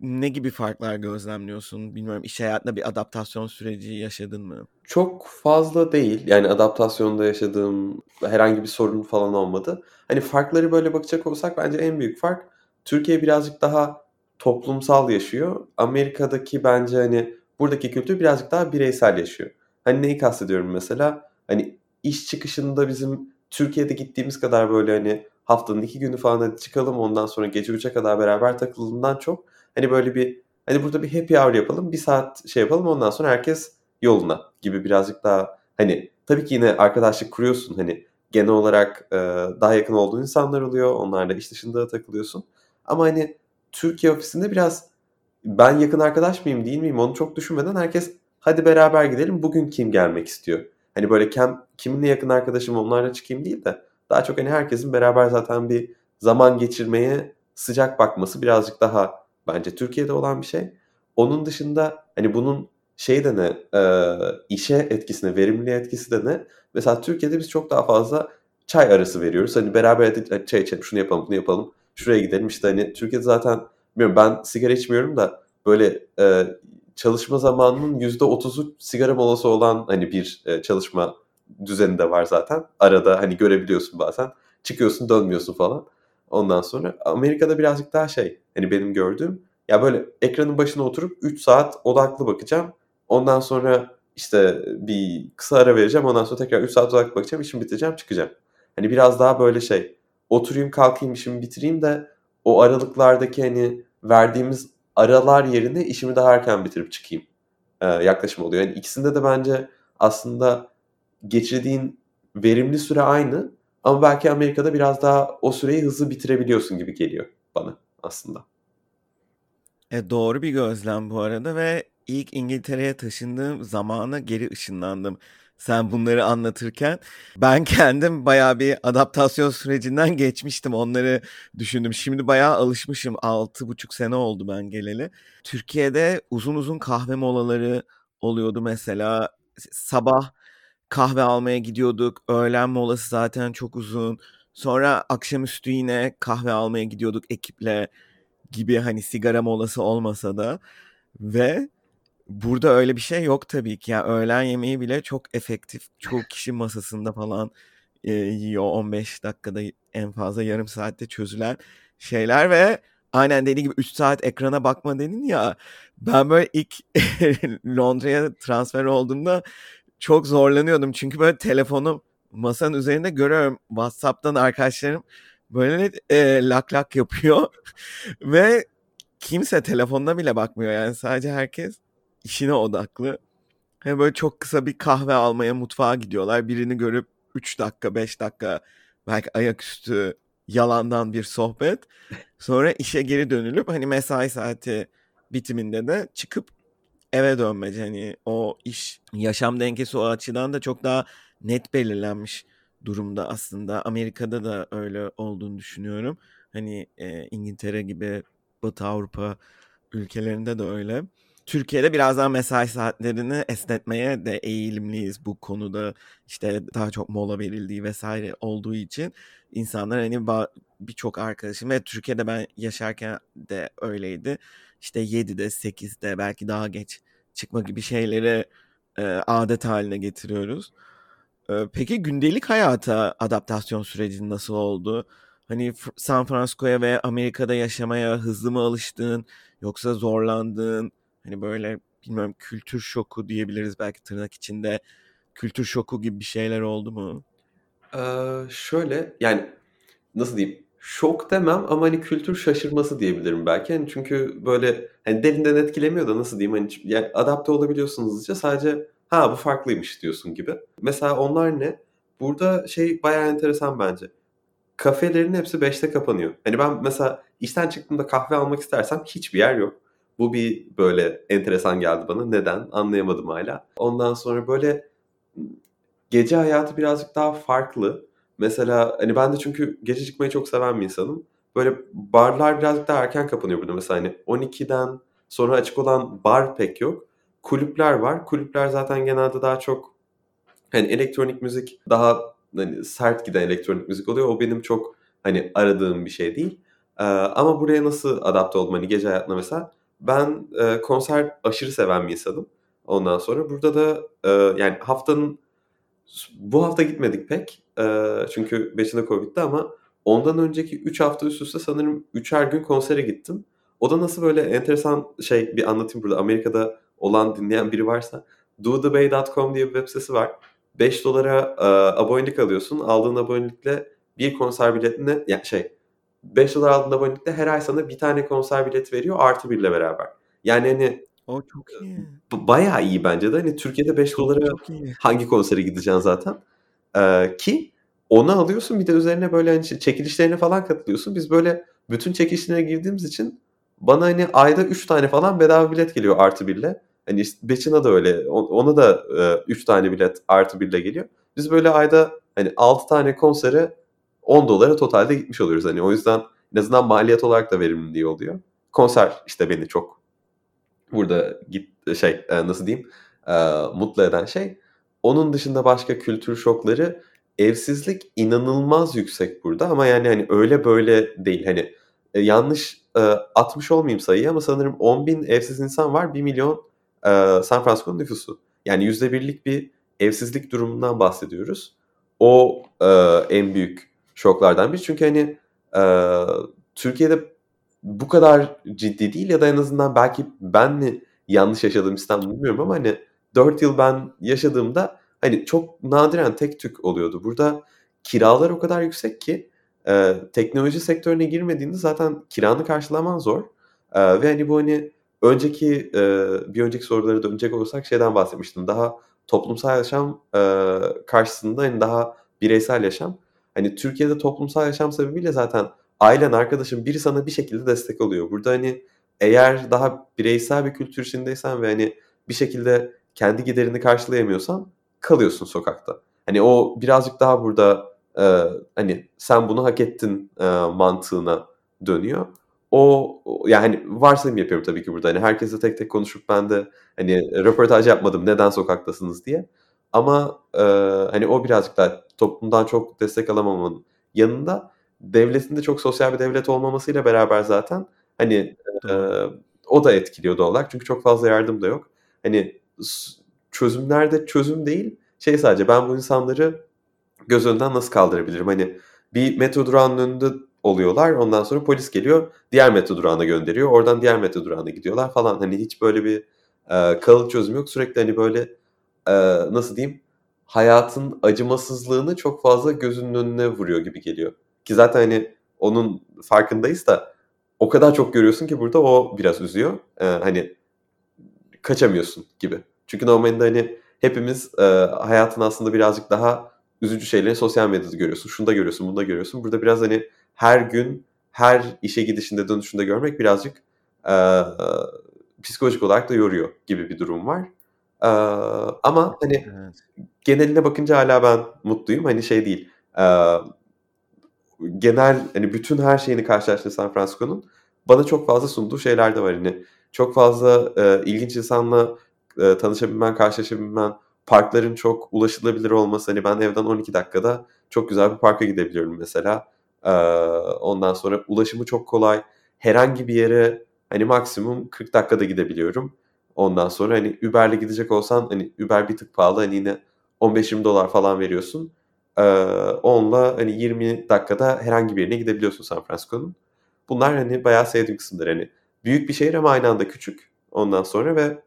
ne gibi farklar gözlemliyorsun? Bilmiyorum iş hayatında bir adaptasyon süreci yaşadın mı? Çok fazla değil. Yani adaptasyonda yaşadığım herhangi bir sorun falan olmadı. Hani farkları böyle bakacak olsak bence en büyük fark Türkiye birazcık daha toplumsal yaşıyor. Amerika'daki bence hani buradaki kültür birazcık daha bireysel yaşıyor. Hani neyi kastediyorum mesela? Hani iş çıkışında bizim Türkiye'de gittiğimiz kadar böyle hani haftanın iki günü falan hadi çıkalım ondan sonra gece 3'e kadar beraber takıldığından çok Hani böyle bir hani burada bir happy hour yapalım. Bir saat şey yapalım ondan sonra herkes yoluna gibi birazcık daha hani tabii ki yine arkadaşlık kuruyorsun hani genel olarak e, daha yakın olduğun insanlar oluyor. Onlarla iş dışında da takılıyorsun. Ama hani Türkiye ofisinde biraz ben yakın arkadaş mıyım değil miyim onu çok düşünmeden herkes hadi beraber gidelim bugün kim gelmek istiyor. Hani böyle kim, kiminle yakın arkadaşım onlarla çıkayım değil de daha çok hani herkesin beraber zaten bir zaman geçirmeye sıcak bakması birazcık daha bence Türkiye'de olan bir şey. Onun dışında hani bunun şey de ne, e, işe etkisine, verimliliğe etkisi de ne? Mesela Türkiye'de biz çok daha fazla çay arası veriyoruz. Hani beraber çay içelim, şunu yapalım, bunu yapalım, şuraya gidelim. İşte hani Türkiye'de zaten bilmiyorum ben sigara içmiyorum da böyle e, çalışma zamanının %30'u sigara molası olan hani bir e, çalışma düzeni de var zaten. Arada hani görebiliyorsun bazen. Çıkıyorsun dönmüyorsun falan. Ondan sonra Amerika'da birazcık daha şey hani benim gördüğüm ya böyle ekranın başına oturup 3 saat odaklı bakacağım. Ondan sonra işte bir kısa ara vereceğim. Ondan sonra tekrar 3 saat odaklı bakacağım. işimi bitireceğim çıkacağım. Hani biraz daha böyle şey oturayım kalkayım işimi bitireyim de o aralıklardaki hani verdiğimiz aralar yerine işimi daha erken bitirip çıkayım ee, yaklaşım oluyor. Yani ikisinde de bence aslında geçirdiğin verimli süre aynı ama belki Amerika'da biraz daha o süreyi hızlı bitirebiliyorsun gibi geliyor bana aslında. E, doğru bir gözlem bu arada ve ilk İngiltere'ye taşındığım zamana geri ışınlandım. Sen bunları anlatırken ben kendim bayağı bir adaptasyon sürecinden geçmiştim. Onları düşündüm. Şimdi bayağı alışmışım. Altı buçuk sene oldu ben geleli. Türkiye'de uzun uzun kahve molaları oluyordu mesela. Sabah kahve almaya gidiyorduk. Öğlen molası zaten çok uzun. Sonra akşamüstü yine kahve almaya gidiyorduk ekiple gibi hani sigara molası olmasa da ve burada öyle bir şey yok tabii ki. Yani öğlen yemeği bile çok efektif. Çoğu kişi masasında falan e, yiyor 15 dakikada en fazla yarım saatte çözülen şeyler ve aynen dediği gibi 3 saat ekrana bakma dedin ya ben böyle ilk Londra'ya transfer olduğumda çok zorlanıyordum. Çünkü böyle telefonu masanın üzerinde görüyorum. WhatsApp'tan arkadaşlarım böyle e, lak lak yapıyor. Ve kimse telefonuna bile bakmıyor. Yani sadece herkes işine odaklı. Hani böyle çok kısa bir kahve almaya mutfağa gidiyorlar. Birini görüp 3 dakika 5 dakika belki ayaküstü yalandan bir sohbet. Sonra işe geri dönülüp hani mesai saati bitiminde de çıkıp eve dönmece hani o iş yaşam dengesi o açıdan da çok daha net belirlenmiş durumda aslında. Amerika'da da öyle olduğunu düşünüyorum. Hani e, İngiltere gibi Batı Avrupa ülkelerinde de öyle. Türkiye'de biraz daha mesai saatlerini esnetmeye de eğilimliyiz bu konuda. İşte daha çok mola verildiği vesaire olduğu için insanlar hani birçok arkadaşım ve Türkiye'de ben yaşarken de öyleydi. İşte 7'de 8'de belki daha geç çıkma gibi şeyleri e, adet haline getiriyoruz. E, peki gündelik hayata adaptasyon süreci nasıl oldu? Hani San Francisco'ya ve Amerika'da yaşamaya hızlı mı alıştın yoksa zorlandın? Hani böyle bilmiyorum kültür şoku diyebiliriz belki tırnak içinde. Kültür şoku gibi bir şeyler oldu mu? Ee, şöyle yani nasıl diyeyim şok demem ama hani kültür şaşırması diyebilirim belki. Yani çünkü böyle hani derinden etkilemiyor da nasıl diyeyim hani yani adapte olabiliyorsun hızlıca sadece ha bu farklıymış diyorsun gibi. Mesela onlar ne? Burada şey bayağı enteresan bence. Kafelerin hepsi 5'te kapanıyor. Hani ben mesela işten çıktığımda kahve almak istersem hiçbir yer yok. Bu bir böyle enteresan geldi bana. Neden? Anlayamadım hala. Ondan sonra böyle gece hayatı birazcık daha farklı. Mesela hani ben de çünkü gece çıkmayı çok seven bir insanım. Böyle barlar birazcık daha erken kapanıyor burada mesela hani 12'den sonra açık olan bar pek yok. Kulüpler var. Kulüpler zaten genelde daha çok hani elektronik müzik daha hani sert giden elektronik müzik oluyor. O benim çok hani aradığım bir şey değil. Ee, ama buraya nasıl adapte oldum hani gece hayatına mesela ben e, konser aşırı seven bir insanım. Ondan sonra burada da e, yani haftanın bu hafta gitmedik pek. E, çünkü başında Covid'di ama ondan önceki 3 hafta üst üste sanırım 3'er gün konsere gittim. O da nasıl böyle enteresan şey bir anlatayım burada. Amerika'da olan dinleyen biri varsa dothebay.com diye bir web sitesi var. 5 dolara e, abonelik alıyorsun. Aldığın abonelikle bir konser biletine yani şey 5 dolar aldığın abonelikle her ay sana bir tane konser bileti veriyor artı birle beraber. Yani hani o çok iyi. Bayağı iyi bence de. Hani Türkiye'de 5 çok, dolara çok hangi konsere gideceksin zaten. Ee, ki onu alıyorsun bir de üzerine böyle hani çekilişlerine falan katılıyorsun. Biz böyle bütün çekilişlerine girdiğimiz için bana hani ayda 3 tane falan bedava bilet geliyor artı birle. Hani işte Beçin'a da öyle. Ona da 3 e, tane bilet artı birle geliyor. Biz böyle ayda hani 6 tane konsere 10 dolara totalde gitmiş oluyoruz. Hani o yüzden en azından maliyet olarak da verimli oluyor. Konser işte beni çok burada git şey e, nasıl diyeyim e, mutlu eden şey. Onun dışında başka kültür şokları evsizlik inanılmaz yüksek burada ama yani hani öyle böyle değil hani e, yanlış e, 60 olmayayım sayıyı ama sanırım 10 bin evsiz insan var 1 milyon e, San Francisco nüfusu. Yani yüzde birlik bir evsizlik durumundan bahsediyoruz. O e, en büyük şoklardan bir. Çünkü hani e, Türkiye'de bu kadar ciddi değil ya da en azından belki ben mi yanlış yaşadım İstanbul'u bilmiyorum ama hani 4 yıl ben yaşadığımda hani çok nadiren tek tük oluyordu. Burada kiralar o kadar yüksek ki e, teknoloji sektörüne girmediğinde zaten kiranı karşılaman zor. E, ve hani bu hani önceki e, bir önceki sorulara dönecek olursak şeyden bahsetmiştim. Daha toplumsal yaşam e, karşısında hani daha bireysel yaşam. Hani Türkiye'de toplumsal yaşam sebebiyle zaten ailen, arkadaşın biri sana bir şekilde destek oluyor. Burada hani eğer daha bireysel bir kültür içindeysen ve hani bir şekilde kendi giderini karşılayamıyorsan kalıyorsun sokakta. Hani o birazcık daha burada e, hani sen bunu hak ettin e, mantığına dönüyor. O yani varsayım yapıyorum tabii ki burada. Hani herkese tek tek konuşup ben de hani röportaj yapmadım neden sokaktasınız diye. Ama e, hani o birazcık daha toplumdan çok destek alamamanın yanında devletin de çok sosyal bir devlet olmamasıyla beraber zaten hani e, o da etkiliyor doğal olarak. Çünkü çok fazla yardım da yok. Hani çözümlerde çözüm değil. Şey sadece ben bu insanları göz önünden nasıl kaldırabilirim? Hani bir metro durağının önünde oluyorlar. Ondan sonra polis geliyor. Diğer metro durağına gönderiyor. Oradan diğer metro durağına gidiyorlar falan. Hani hiç böyle bir e, kalıcı çözüm yok. Sürekli hani böyle e, nasıl diyeyim hayatın acımasızlığını çok fazla gözünün önüne vuruyor gibi geliyor. Ki zaten hani onun farkındayız da o kadar çok görüyorsun ki burada o biraz üzüyor. Ee, hani kaçamıyorsun gibi. Çünkü normalde hani hepimiz e, hayatın aslında birazcık daha üzücü şeyleri sosyal medyada görüyorsun. Şunu da görüyorsun, bunu da görüyorsun. Burada biraz hani her gün her işe gidişinde dönüşünde görmek birazcık e, psikolojik olarak da yoruyor gibi bir durum var. E, ama hani evet. geneline bakınca hala ben mutluyum. Hani şey değil. E, genel hani bütün her şeyini karşılaştırdı San Francisco'nun bana çok fazla sunduğu şeyler de var. Hani çok fazla, eee, ilginç insanla, eee, tanışabilmen, karşılaşabilmen, parkların çok ulaşılabilir olması, hani, ben evden 12 dakikada çok güzel bir parka gidebiliyorum mesela. Eee, ondan sonra ulaşımı çok kolay. Herhangi bir yere, hani, maksimum 40 dakikada gidebiliyorum. Ondan sonra, hani, Uber'le gidecek olsan, hani, Uber bir tık pahalı, hani, yine $15-20 falan veriyorsun. Eee, onunla, hani, 20 dakikada herhangi bir yerine gidebiliyorsun San Francisco'nun. Bunlar, hani, bayağı sevdiğim kısımlar. Hani, büyük bir şehir ama aynı anda küçük. Ondan sonra ve,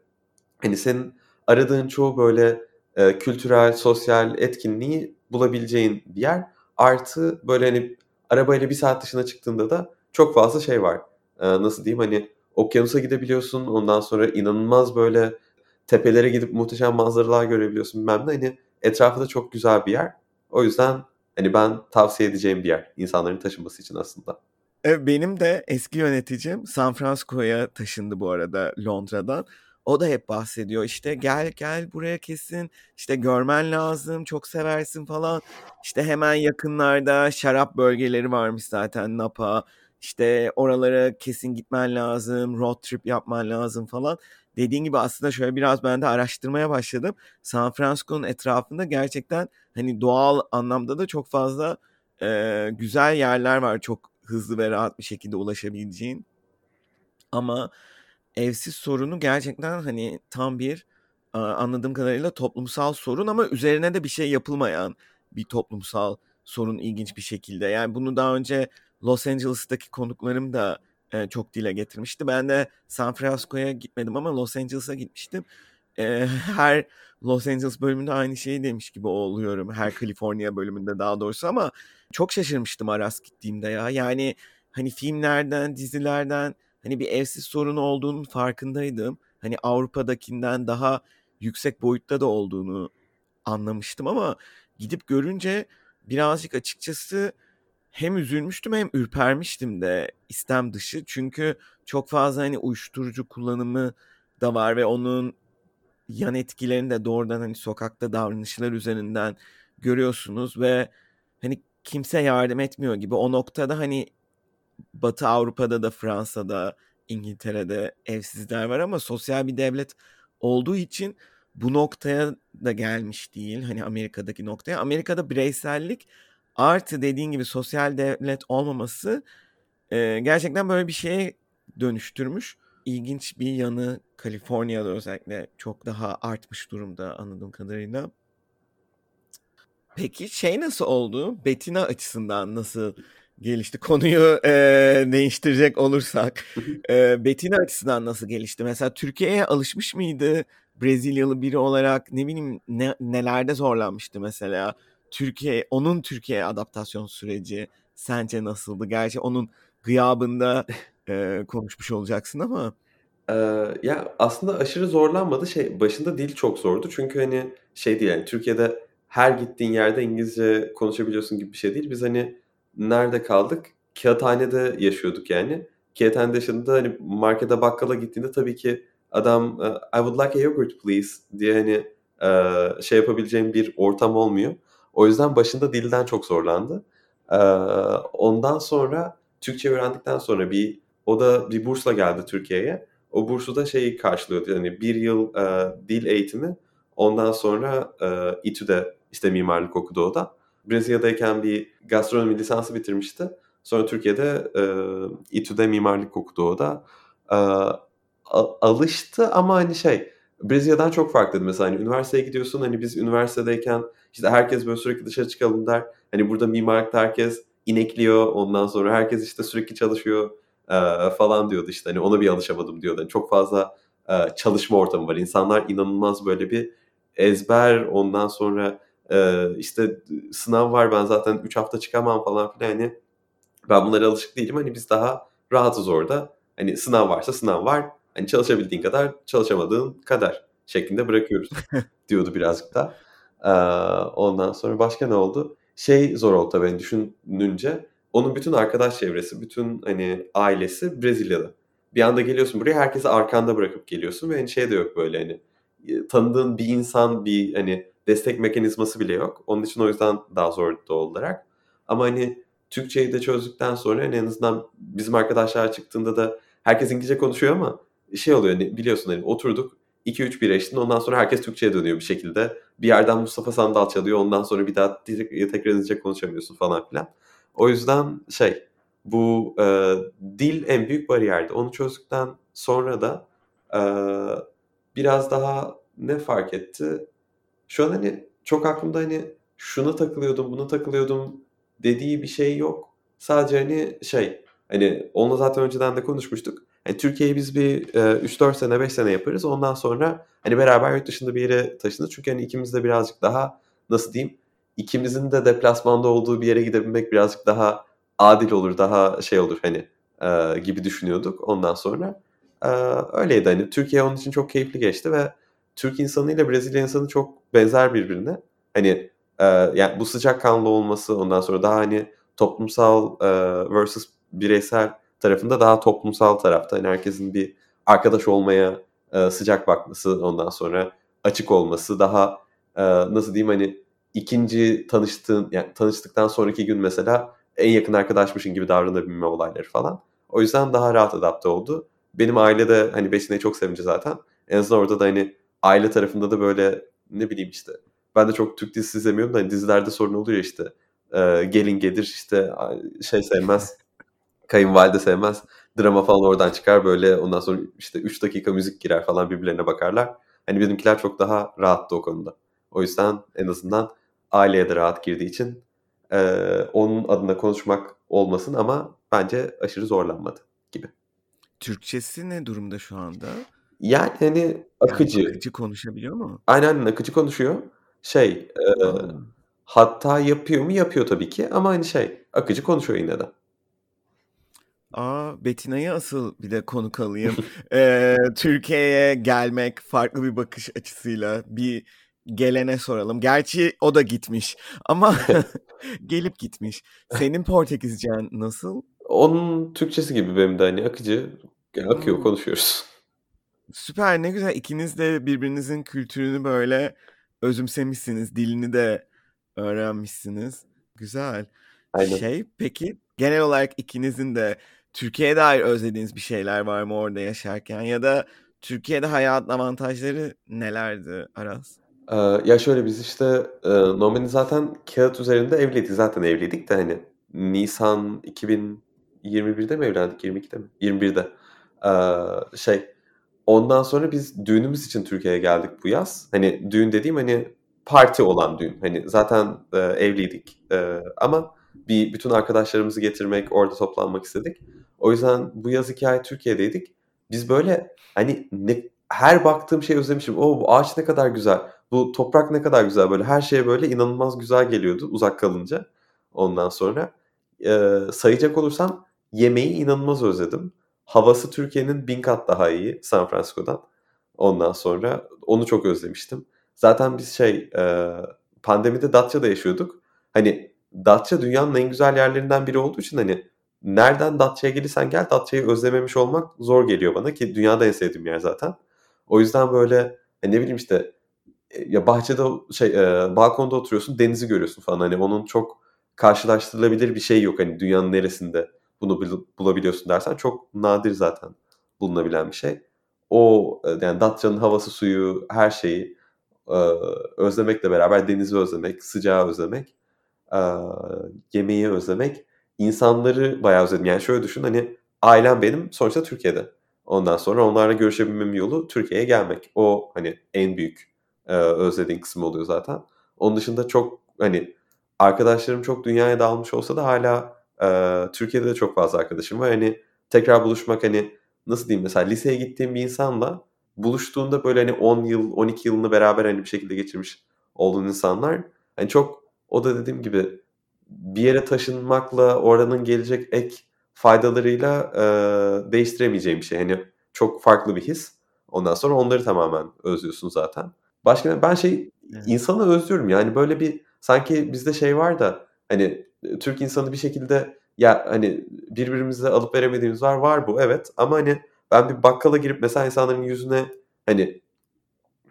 hani, senin aradığın çoğu böyle, eee, kültürel, sosyal etkinliği bulabileceğin bir yer. Artı böyle, hani, arabayla 1 saat dışına çıktığında da çok fazla şey var. Eee, nasıl diyeyim, hani, okyanusa gidebiliyorsun. Ondan sonra inanılmaz böyle tepelere gidip muhteşem manzaralar görebiliyorsun bilmem ne. Hani, etrafı da çok güzel bir yer. O yüzden, hani, ben tavsiye edeceğim bir yer insanların taşınması için aslında. Eee, benim de eski yöneticim San Francisco'ya taşındı bu arada Londra'dan. O da hep bahsediyor, işte, "Gel, gel buraya kesin, işte, görmen lazım, çok seversin." falan. İşte, hemen yakınlarda şarap bölgeleri varmış zaten Napa. İşte, oralara kesin gitmen lazım, road trip yapman lazım falan. Dediğin gibi aslında şöyle biraz ben de araştırmaya başladım. San Francisco'nun etrafında gerçekten, hani, doğal anlamda da çok fazla, eee, güzel yerler var çok hızlı ve rahat bir şekilde ulaşabileceğin. Ama evsiz sorunu gerçekten, hani, tam bir, anladığım kadarıyla toplumsal sorun ama üzerine de bir şey yapılmayan bir toplumsal sorun ilginç bir şekilde. Yani, bunu daha önce Los Angeles'taki konuklarım da, eee, çok dile getirmişti. Ben de San Francisco'ya gitmedim ama Los Angeles'a gitmiştim. Eee, her Los Angeles bölümünde aynı şeyi demiş gibi oluyorum. Her California bölümünde daha doğrusu ama çok şaşırmıştım Aras gittiğimde ya. Yani, hani, filmlerden, dizilerden, hani, bir evsiz sorunu olduğunun farkındaydım. Hani, Avrupa'dakinden daha yüksek boyutta da olduğunu anlamıştım ama gidip görünce birazcık açıkçası hem üzülmüştüm hem ürpermiştim de istem dışı. Çünkü çok fazla, hani, uyuşturucu kullanımı da var ve onun yan etkilerini de doğrudan, hani, sokakta davranışlar üzerinden görüyorsunuz ve, hani, kimse yardım etmiyor gibi. O noktada, hani, Batı Avrupa'da da Fransa'da, İngiltere'de evsizler var ama sosyal bir devlet olduğu için bu noktaya da gelmiş değil, hani, Amerika'daki noktaya. Amerika'da bireysellik artı dediğin gibi sosyal devlet olmaması, eee, gerçekten böyle bir şeye dönüştürmüş. İlginç bir yanı Kaliforniya'da özellikle çok daha artmış durumda anladığım kadarıyla. Peki şey nasıl oldu? Betina açısından nasıl gelişti? Konuyu, eee, değiştirecek olursak, eee, Betina açısından nasıl gelişti? Mesela Türkiye'ye alışmış mıydı Brezilyalı biri olarak? Ne bileyim, ne nelerde zorlanmıştı mesela? Türkiye onun Türkiye'ye adaptasyon süreci sence nasıldı? Gerçi onun gıyabında, eee, konuşmuş olacaksın ama. Eee, ya, aslında aşırı zorlanmadı. Şey, başında dil çok zordu çünkü, hani, şey değil, yani, Türkiye'de her gittiğin yerde İngilizce konuşabiliyorsun gibi bir şey değil. Biz, hani, nerede kaldık? Kâğıthane'de yaşıyorduk, yani. Kâğıthane'de yaşadığında, hani, markete, bakkala gittiğinde tabii ki adam, "I would like a yogurt please." diye, hani, şey yapabileceğin bir ortam olmuyor. O yüzden başında dilden çok zorlandı. Ondan sonra Türkçe öğrendikten sonra bir o da bir bursla geldi Türkiye'ye. O bursu da şey karşılıyordu, hani, 1 yıl, eee, dil eğitimi. Ondan sonra, eee, İTÜ'de, işte, mimarlık okudu o da. Brezilya'dayken bir gastronomi lisansı bitirmişti. Sonra Türkiye'de, eee, İTÜ'de mimarlık okudu o da. A alıştı ama, hani, şey, Brezilya'dan çok farklıydı mesela. Hani, üniversiteye gidiyorsun, hani, biz üniversitedeyken, işte, herkes böyle sürekli dışarı çıkalım der. Hani, burada mimarlıkta herkes inekliyor. Ondan sonra herkes, işte, sürekli çalışıyor, eee, falan diyordu, işte, hani, ona bir alışamadım diyordu. Hani, çok fazla, eee, çalışma ortamı var. İnsanlar inanılmaz böyle bir ezber, ondan sonra, eee, işte, sınav var, ben zaten 3 hafta çıkamam falan filan, hani, ben bunlara alışık değilim. Hani, biz daha rahatız orada. Hani, sınav varsa sınav var. Hani, çalışabildiğin kadar, çalışamadığın kadar şeklinde bırakıyoruz diyordu birazcık da. Ondan sonra başka ne oldu? Şey zor oldu tabii, hani, düşününce, onun bütün arkadaş çevresi, bütün, hani, ailesi Brezilyalı. Bir anda geliyorsun buraya, herkesi arkanda bırakıp geliyorsun ve, hani, şey de yok böyle, hani, tanıdığın bir insan, bir, hani, destek mekanizması bile yok. Onun için o yüzden daha zor doğal olarak. Ama, hani, Türkçeyi de çözdükten sonra, hani, en azından bizim arkadaşlar çıktığında da herkes İngilizce konuşuyor ama şey oluyor hani biliyorsun hani oturduk 2-3 bira içtin ondan sonra herkes Türkçe'ye dönüyor bir şekilde. Bir yerden Mustafa Sandal çalıyor ondan sonra bir daha tekrar İngilizce konuşamıyorsun falan filan. O yüzden şey bu e, dil en büyük bariyerdi. Onu çözdükten sonra da e, biraz daha ne fark etti? Şu an hani çok aklımda hani şuna takılıyordum, buna takılıyordum dediği bir şey yok. Sadece hani şey hani onunla zaten önceden de konuşmuştuk. Yani Türkiye'yi biz bir e, 3-4 sene 5 sene yaparız. Ondan sonra hani beraber yurt dışında bir yere taşınırız. Çünkü hani ikimiz de birazcık daha nasıl diyeyim ikimizin de deplasmanda olduğu bir yere gidebilmek birazcık daha adil olur, daha şey olur hani e, gibi düşünüyorduk ondan sonra. E, öyleydi hani Türkiye onun için çok keyifli geçti ve Türk insanı ile Brezilya insanı çok benzer birbirine. Hani e, yani bu sıcak kanlı olması ondan sonra daha hani toplumsal e, versus bireysel tarafında daha toplumsal tarafta. Yani herkesin bir arkadaş olmaya e, sıcak bakması ondan sonra açık olması daha e, nasıl diyeyim hani ikinci tanıştığın yani tanıştıktan sonraki gün mesela en yakın arkadaşmışın gibi davranabilme olayları falan. O yüzden daha rahat adapte oldu. Benim ailede hani Beşine'yi çok sevince zaten. En azından orada da hani aile tarafında da böyle ne bileyim işte ben de çok Türk dizisi izlemiyorum da hani dizilerde sorun oluyor işte. Ee, gelin gelir işte şey sevmez. kayınvalide sevmez. Drama falan oradan çıkar böyle ondan sonra işte 3 dakika müzik girer falan birbirlerine bakarlar. Hani bizimkiler çok daha rahattı o konuda. O yüzden en azından aileye de rahat girdiği için e, onun adına konuşmak olmasın ama bence aşırı zorlanmadı gibi. Türkçesi ne durumda şu anda? Yani hani akıcı. Yani akıcı konuşabiliyor mu? Aynen akıcı konuşuyor. Şey e, hatta yapıyor mu? Yapıyor tabii ki ama hani şey akıcı konuşuyor yine de. A! Betina'yı asıl bir de konuk alayım. Eee, Türkiye'ye gelmek farklı bir bakış açısıyla bir gelene soralım. Gerçi o da gitmiş ama gelip gitmiş. Senin Portekizcen nasıl? Onun Türkçesi gibi benim de hani akıcı. Akıyor, Hımm. konuşuyoruz. Süper, ne güzel. İkiniz de birbirinizin kültürünü böyle özümsemişsiniz. Dilini de öğrenmişsiniz. Güzel. Aynen. Şey, peki genel olarak ikinizin de Türkiye'ye dair özlediğiniz bir şeyler var mı orada yaşarken ya da Türkiye'de hayat avantajları nelerdi Aras? Eee, ya şöyle biz işte, eee, normalde zaten kağıt üzerinde evliydik. Zaten evliydik de hani nisan 2021'de mi evlendik? 22'de mi? 21'de. Eee, şey, ondan sonra biz düğünümüz için Türkiye'ye geldik bu yaz. Hani düğün dediğim hani parti olan düğün. Hani zaten, eee, evliydik, eee, ama bir bütün arkadaşlarımızı getirmek, orada toplanmak istedik. O yüzden bu yaz 2 ay Türkiye'deydik. Biz böyle hani ne her baktığım şeyi özlemişim. O bu ağaç ne kadar güzel, bu toprak ne kadar güzel böyle her şeye böyle inanılmaz güzel geliyordu uzak kalınca ondan sonra. Eee, sayacak olursam yemeği inanılmaz özledim. Havası Türkiye'nin 1000 kat daha iyi San Francisco'dan. Ondan sonra onu çok özlemiştim. Zaten biz şey, eee, pandemide Datça'da yaşıyorduk. Hani Datça dünyanın en güzel yerlerinden biri olduğu için hani nereden Datça'ya gelirsen gel Datça'yı özlememiş olmak zor geliyor bana ki dünyada en sevdiğim yer zaten. O yüzden böyle hani ne bileyim işte ya bahçede şey eee, balkonda oturuyorsun denizi görüyorsun falan hani onun çok karşılaştırılabilir bir şey yok hani dünyanın neresinde bunu bulabiliyorsun dersen çok nadir zaten bulunabilen bir şey. O yani Datça'nın havası suyu her şeyi eee, özlemekle beraber denizi özlemek, sıcağı özlemek, eee, yemeği özlemek, insanları bayağı özledim. Yani şöyle düşün hani ailem benim sonuçta Türkiye'de. Ondan sonra onlarla görüşebilmemin yolu Türkiye'ye gelmek. O hani en büyük eee, özlediğin kısım oluyor zaten. Onun dışında çok hani arkadaşlarım çok dünyaya dağılmış olsa da hâlâ, eee, Türkiye'de de çok fazla arkadaşım var. Hani tekrar buluşmak hani nasıl diyeyim mesela liseye gittiğim bir insanla buluştuğunda böyle hani 10 yıl, 12 yılını beraber hani bir şekilde geçirmiş olduğun insanlar hani çok o da dediğim gibi bir yere taşınmakla oranın gelecek ek faydalarıyla, eee, değiştiremeyeceğim bir şey. Hani çok farklı bir his. Ondan sonra onları tamamen özlüyorsun zaten. Başka ben şey Evet. insanı özlüyorum yani böyle bir sanki bizde şey var da hani Türk insanı bir şekilde ya hani birbirimizle alıp veremediğimiz var. Var bu evet ama hani ben bir bakkala girip mesela insanların yüzüne hani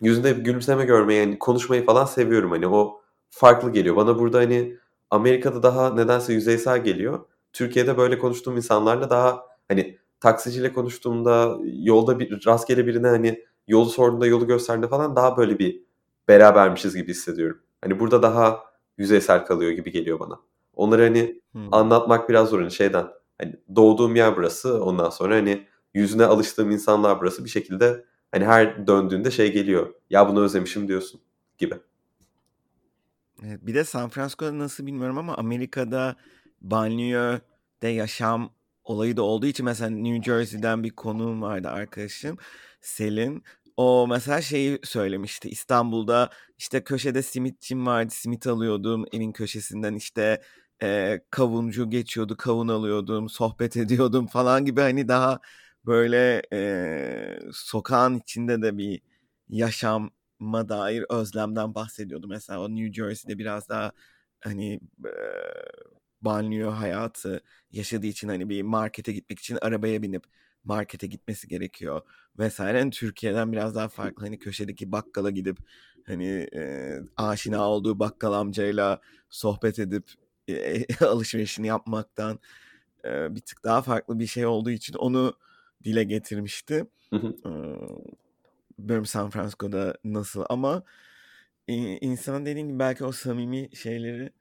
yüzünde bir gülümseme görmeyi, hani konuşmayı falan seviyorum. Hani o farklı geliyor. Bana burada hani Amerika'da daha nedense yüzeysel geliyor. Türkiye'de böyle konuştuğum insanlarla daha hani taksiciyle konuştuğumda, yolda bir rastgele birine, hani, yolu sorduğumda, yolu gösterdiğinde falan daha böyle bir berabermişiz gibi hissediyorum. Hani, burada daha yüzeysel kalıyor gibi geliyor bana. Onları, hani, Hımm. anlatmak biraz zor. Hani, şeyden, hani, doğduğum yer burası. Ondan sonra, hani, yüzüne alıştığım insanlar burası. Bir şekilde, hani, her döndüğünde şey geliyor, "Ya, bunu özlemişim." diyorsun gibi. Bir de San Francisco'da nasıl bilmiyorum ama Amerika'da banliyöde yaşam olayı da olduğu için mesela New Jersey'den bir konuğum vardı arkadaşım Selin. O mesela şeyi söylemişti. İstanbul'da işte köşede simitçim vardı. Simit alıyordum evin köşesinden işte e, kavuncu geçiyordu. Kavun alıyordum. Sohbet ediyordum falan gibi hani daha böyle e, sokağın içinde de bir yaşama dair özlemden bahsediyordu. Mesela o New Jersey'de biraz daha hani e, banliyö hayatı yaşadığı için hani bir markete gitmek için arabaya binip markete gitmesi gerekiyor vesaire. Yani Türkiye'den biraz daha farklı hani köşedeki bakkala gidip hani e, aşina olduğu bakkal amcayla sohbet edip e, alışverişini yapmaktan e, bir tık daha farklı bir şey olduğu için onu dile getirmişti. Hı hı. E, bilmiyorum San Francisco'da nasıl ama insan dediğim gibi belki o samimi şeyleri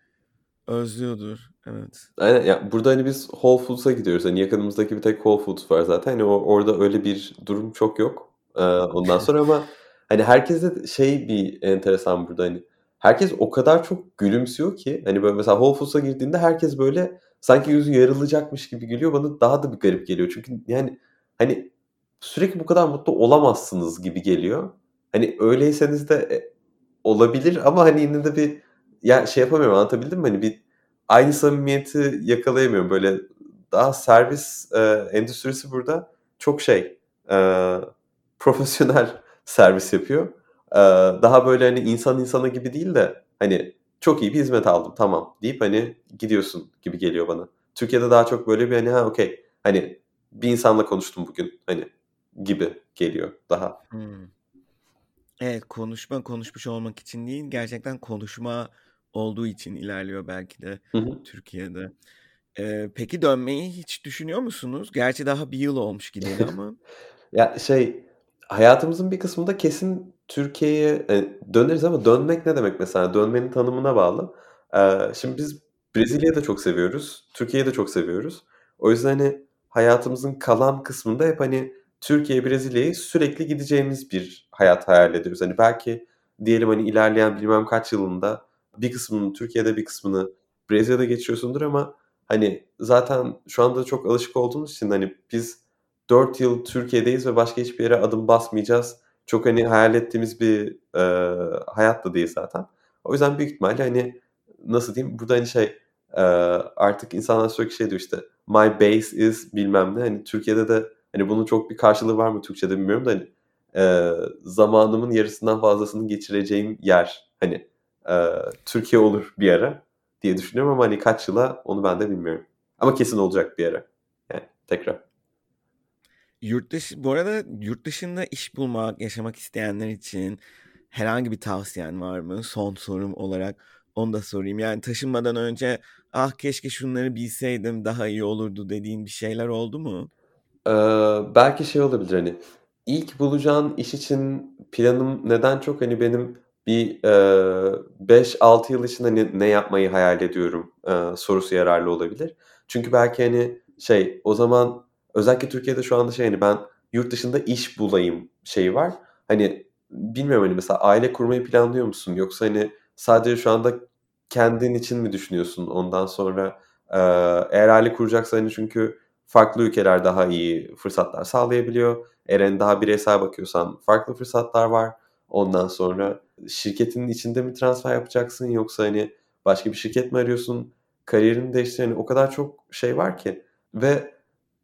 özlüyordur. Evet. Aynen ya burada hani biz Whole Foods'a gidiyoruz. Hani yakınımızdaki bir tek Whole Foods var zaten. Hani orada öyle bir durum çok yok. Ee, ondan sonra ama hani herkeste şey bir enteresan burada hani herkes o kadar çok gülümsüyor ki hani böyle mesela Whole Foods'a girdiğinde herkes böyle sanki yüzü yarılacakmış gibi gülüyor. Bana daha da bir garip geliyor. Çünkü yani hani sürekli bu kadar mutlu olamazsınız gibi geliyor. Hani öyleyseniz de e, olabilir ama hani yine de bir ya şey yapamıyorum anlatabildim mi? Hani bir aynı samimiyeti yakalayamıyorum. Böyle daha servis e, endüstrisi burada çok şey e, profesyonel servis yapıyor. E, daha böyle hani insan insana gibi değil de hani çok iyi bir hizmet aldım tamam deyip hani gidiyorsun gibi geliyor bana. Türkiye'de daha çok böyle bir hani ha okey hani bir insanla konuştum bugün hani gibi geliyor daha. Hmm. Evet konuşma konuşmuş olmak için değil gerçekten konuşma olduğu için ilerliyor belki de Hı hı. Türkiye'de. Ee, peki dönmeyi hiç düşünüyor musunuz? Gerçi daha bir yıl olmuş gideli ama. Ya şey hayatımızın bir kısmında kesin Türkiye'ye e, döneriz ama dönmek ne demek mesela? Dönmenin tanımına bağlı. Ee, şimdi biz Brezilya'yı da çok seviyoruz. Türkiye'yi de çok seviyoruz. O yüzden hani hayatımızın kalan kısmında hep hani Türkiye, Brezilya'yı sürekli gideceğimiz bir hayat hayal ediyoruz. Hani belki diyelim hani ilerleyen bilmem kaç yılında bir kısmını Türkiye'de bir kısmını Brezilya'da geçiyorsundur ama hani zaten şu anda çok alışık olduğumuz için hani biz 4 yıl Türkiye'deyiz ve başka hiçbir yere adım basmayacağız. Çok hani hayal ettiğimiz bir e, hayat da değil zaten. O yüzden büyük ihtimalle hani nasıl diyeyim burada hani şey e, artık insanlar sürekli şey diyor işte my base is bilmem ne. Hani Türkiye'de de hani bunun çok bir karşılığı var mı Türkçe'de bilmiyorum da hani e, zamanımın yarısından fazlasını geçireceğim yer hani e, Türkiye olur bir ara diye düşünüyorum ama hani kaç yıla onu ben de bilmiyorum. Ama kesin olacak bir ara. Yani tekrar. Yurt dışı, bu arada yurt dışında iş bulmak, yaşamak isteyenler için herhangi bir tavsiyen var mı? Son sorum olarak onu da sorayım. Yani taşınmadan önce ah keşke şunları bilseydim daha iyi olurdu dediğin bir şeyler oldu mu? Ee, belki şey olabilir hani ilk bulacağın iş için planım neden çok hani benim bir e, 5-6 yıl için hani ne yapmayı hayal ediyorum e, sorusu yararlı olabilir. Çünkü belki hani şey o zaman özellikle Türkiye'de şu anda şey hani ben yurt dışında iş bulayım şeyi var. Hani bilmiyorum hani mesela aile kurmayı planlıyor musun? Yoksa hani sadece şu anda kendin için mi düşünüyorsun? Ondan sonra e, eğer aile kuracaksan hani çünkü farklı ülkeler daha iyi fırsatlar sağlayabiliyor. Hani daha bireysel bakıyorsan farklı fırsatlar var. Ondan sonra şirketinin içinde mi transfer yapacaksın yoksa hani başka bir şirket mi arıyorsun? Kariyerini değiştiren hani o kadar çok şey var ki ve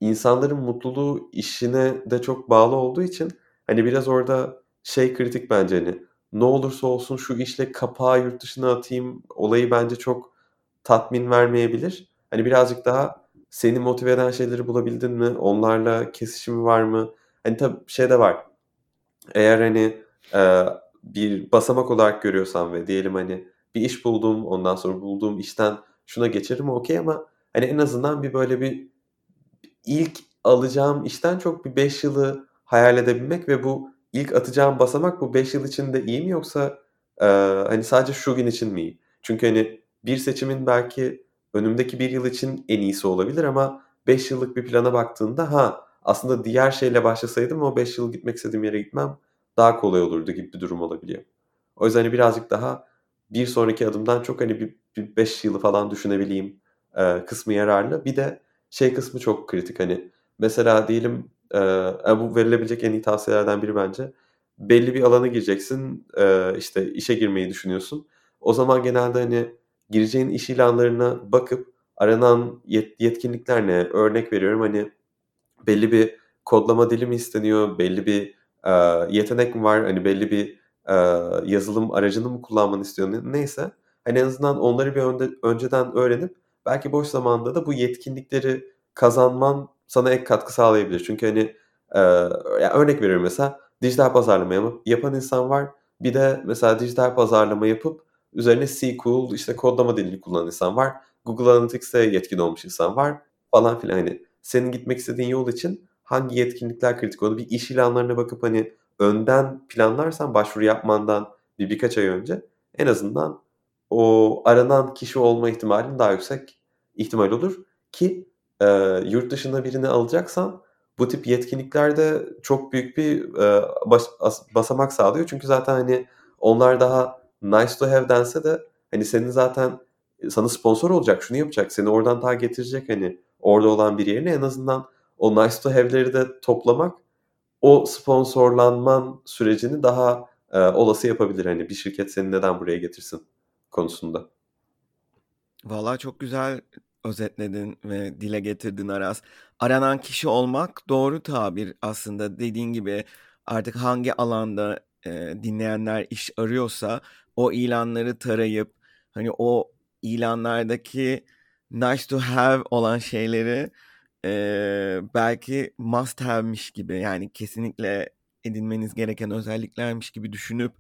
insanların mutluluğu işine de çok bağlı olduğu için hani biraz orada şey kritik bence hani ne olursa olsun şu işle kapağı yurt dışına atayım olayı bence çok tatmin vermeyebilir. Hani birazcık daha seni motive eden şeyleri bulabildin mi? Onlarla kesişimi var mı? Hani tabii şey de var. Eğer hani e, bir basamak olarak görüyorsan ve diyelim hani bir iş buldum ondan sonra bulduğum işten şuna geçerim okey ama hani en azından bir böyle bir ilk alacağım işten çok bir 5 yılı hayal edebilmek ve bu ilk atacağım basamak bu 5 yıl içinde iyi mi yoksa, eee, hani, sadece şu gün için mi iyi? Çünkü, hani, bir seçimin belki önümdeki 1 yıl için en iyisi olabilir ama 5 yıllık bir plana baktığında, ha, aslında diğer şeyle başlasaydım o 5 yıl gitmek istediğim yere gitmem daha kolay olurdu gibi bir durum olabiliyor. O yüzden, hani, birazcık daha bir sonraki adımdan çok, hani, bir bir 5 yılı falan düşünebileyim, eee, kısmı yararlı. Bir de şey kısmı çok kritik, hani, mesela diyelim, eee, bu verilebilecek en iyi tavsiyelerden biri bence. Belli bir alana gireceksin, eee, işte, işe girmeyi düşünüyorsun. O zaman genelde, hani, gireceğin iş ilanlarına bakıp aranan yet yetkinlikler ne? Örnek veriyorum, hani, belli bir kodlama dili mi isteniyor, belli bir, eee, yetenek mi var, hani, belli bir, eee, yazılım aracını mı kullanmanı istiyor, ne neyse, hani, en azından onları bir önde önceden öğrenip belki boş zamanında da bu yetkinlikleri kazanman sana ek katkı sağlayabilir. Çünkü, hani, eee, ya, örnek veriyorum mesela, dijital pazarlama yapan insan var. Bir de mesela dijital pazarlama yapıp üzerine SQL, işte, kodlama dilini kullanan insan var. Google Analytics'te yetkin olmuş insan var falan filan. Hani, senin gitmek istediğin yol için hangi yetkinlikler kritik? Onu bir iş ilanlarına bakıp, hani, önden planlarsan başvuru yapmandan bir birkaç ay önce en azından o aranan kişi olma ihtimalin daha yüksek ihtimal olur ki, eee, yurt dışında birini alacaksan bu tip yetkinlikler de çok büyük bir, eee, baş as basamak sağlıyor. Çünkü zaten, hani, onlar daha nice to have dense de, hani, senin zaten sana sponsor olacak, şunu yapacak, seni oradan ta getirecek, hani, orada olan biri yerine en azından o nice to have'leri de toplamak o sponsorlanman sürecini daha, eee, olası yapabilir. Hani, bir şirket seni neden buraya getirsin konusunda. Valla çok güzel özetledin ve dile getirdin Aras. Aranan kişi olmak doğru tabir aslında. Dediğin gibi artık hangi alanda, eee, dinleyenler iş arıyorsa o ilanları tarayıp, hani, o ilanlardaki nice to have olan şeyleri, eee, belki must have'miş gibi, yani, kesinlikle edinmeniz gereken özelliklermiş gibi düşünüp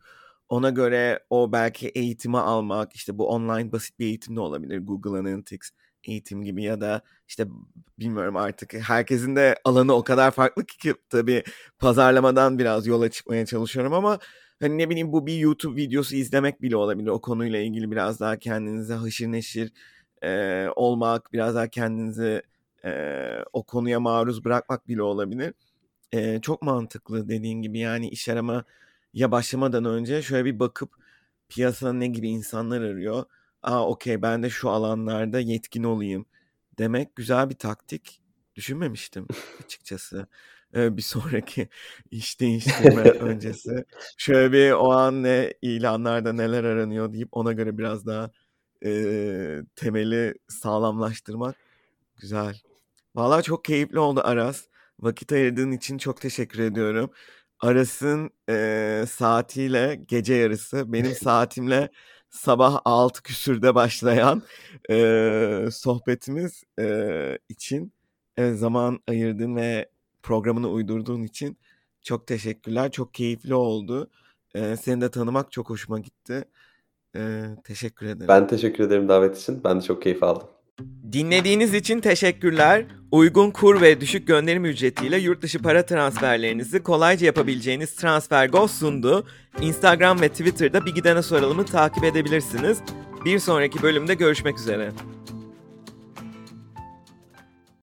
ona göre o belki eğitimi almak, işte, bu online basit bir eğitim de olabilir. Google Analytics eğitim gibi ya da, işte, bilmiyorum artık herkesin de alanı o kadar farklı ki tabii pazarlamadan biraz yola çıkmaya çalışıyorum ama, hani, ne bileyim, bu bir YouTube videosu izlemek bile olabilir. O konuyla ilgili biraz daha kendinize haşır neşir, eee, olmak, biraz daha kendinizi, eee, o konuya maruz bırakmak bile olabilir. Eee, çok mantıklı dediğin gibi, yani, iş aramaya başlamadan önce şöyle bir bakıp piyasada ne gibi insanlar arıyor, "A, okay, ben de şu alanlarda yetkin olayım." demek güzel bir taktik. Düşünmemiştim açıkçası. Bir sonraki iş değiştirme öncesi şöyle bir o an ne ilanlarda neler aranıyor deyip ona göre biraz daha, eee, temeli sağlamlaştırmak güzel. Valla çok keyifli oldu Aras. Vakit ayırdığın için çok teşekkür ediyorum. Aras'ın, eee, saatiyle gece yarısı, benim saatimle sabah 6 küsurda başlayan, eee, sohbetimiz, eee, için, eee, zaman ayırdığın ve programını uydurduğun için çok teşekkürler. Çok keyifli oldu. Eee, seni de tanımak çok hoşuma gitti. Eee, teşekkür ederim. Ben teşekkür ederim davet için. Ben de çok keyif aldım. Dinlediğiniz için teşekkürler. Uygun kur ve düşük gönderim ücretiyle yurt dışı para transferlerinizi kolayca yapabileceğiniz TransferGo sundu. Instagram ve Twitter'da Bir Gidene Soralım'ı takip edebilirsiniz. Bir sonraki bölümde görüşmek üzere.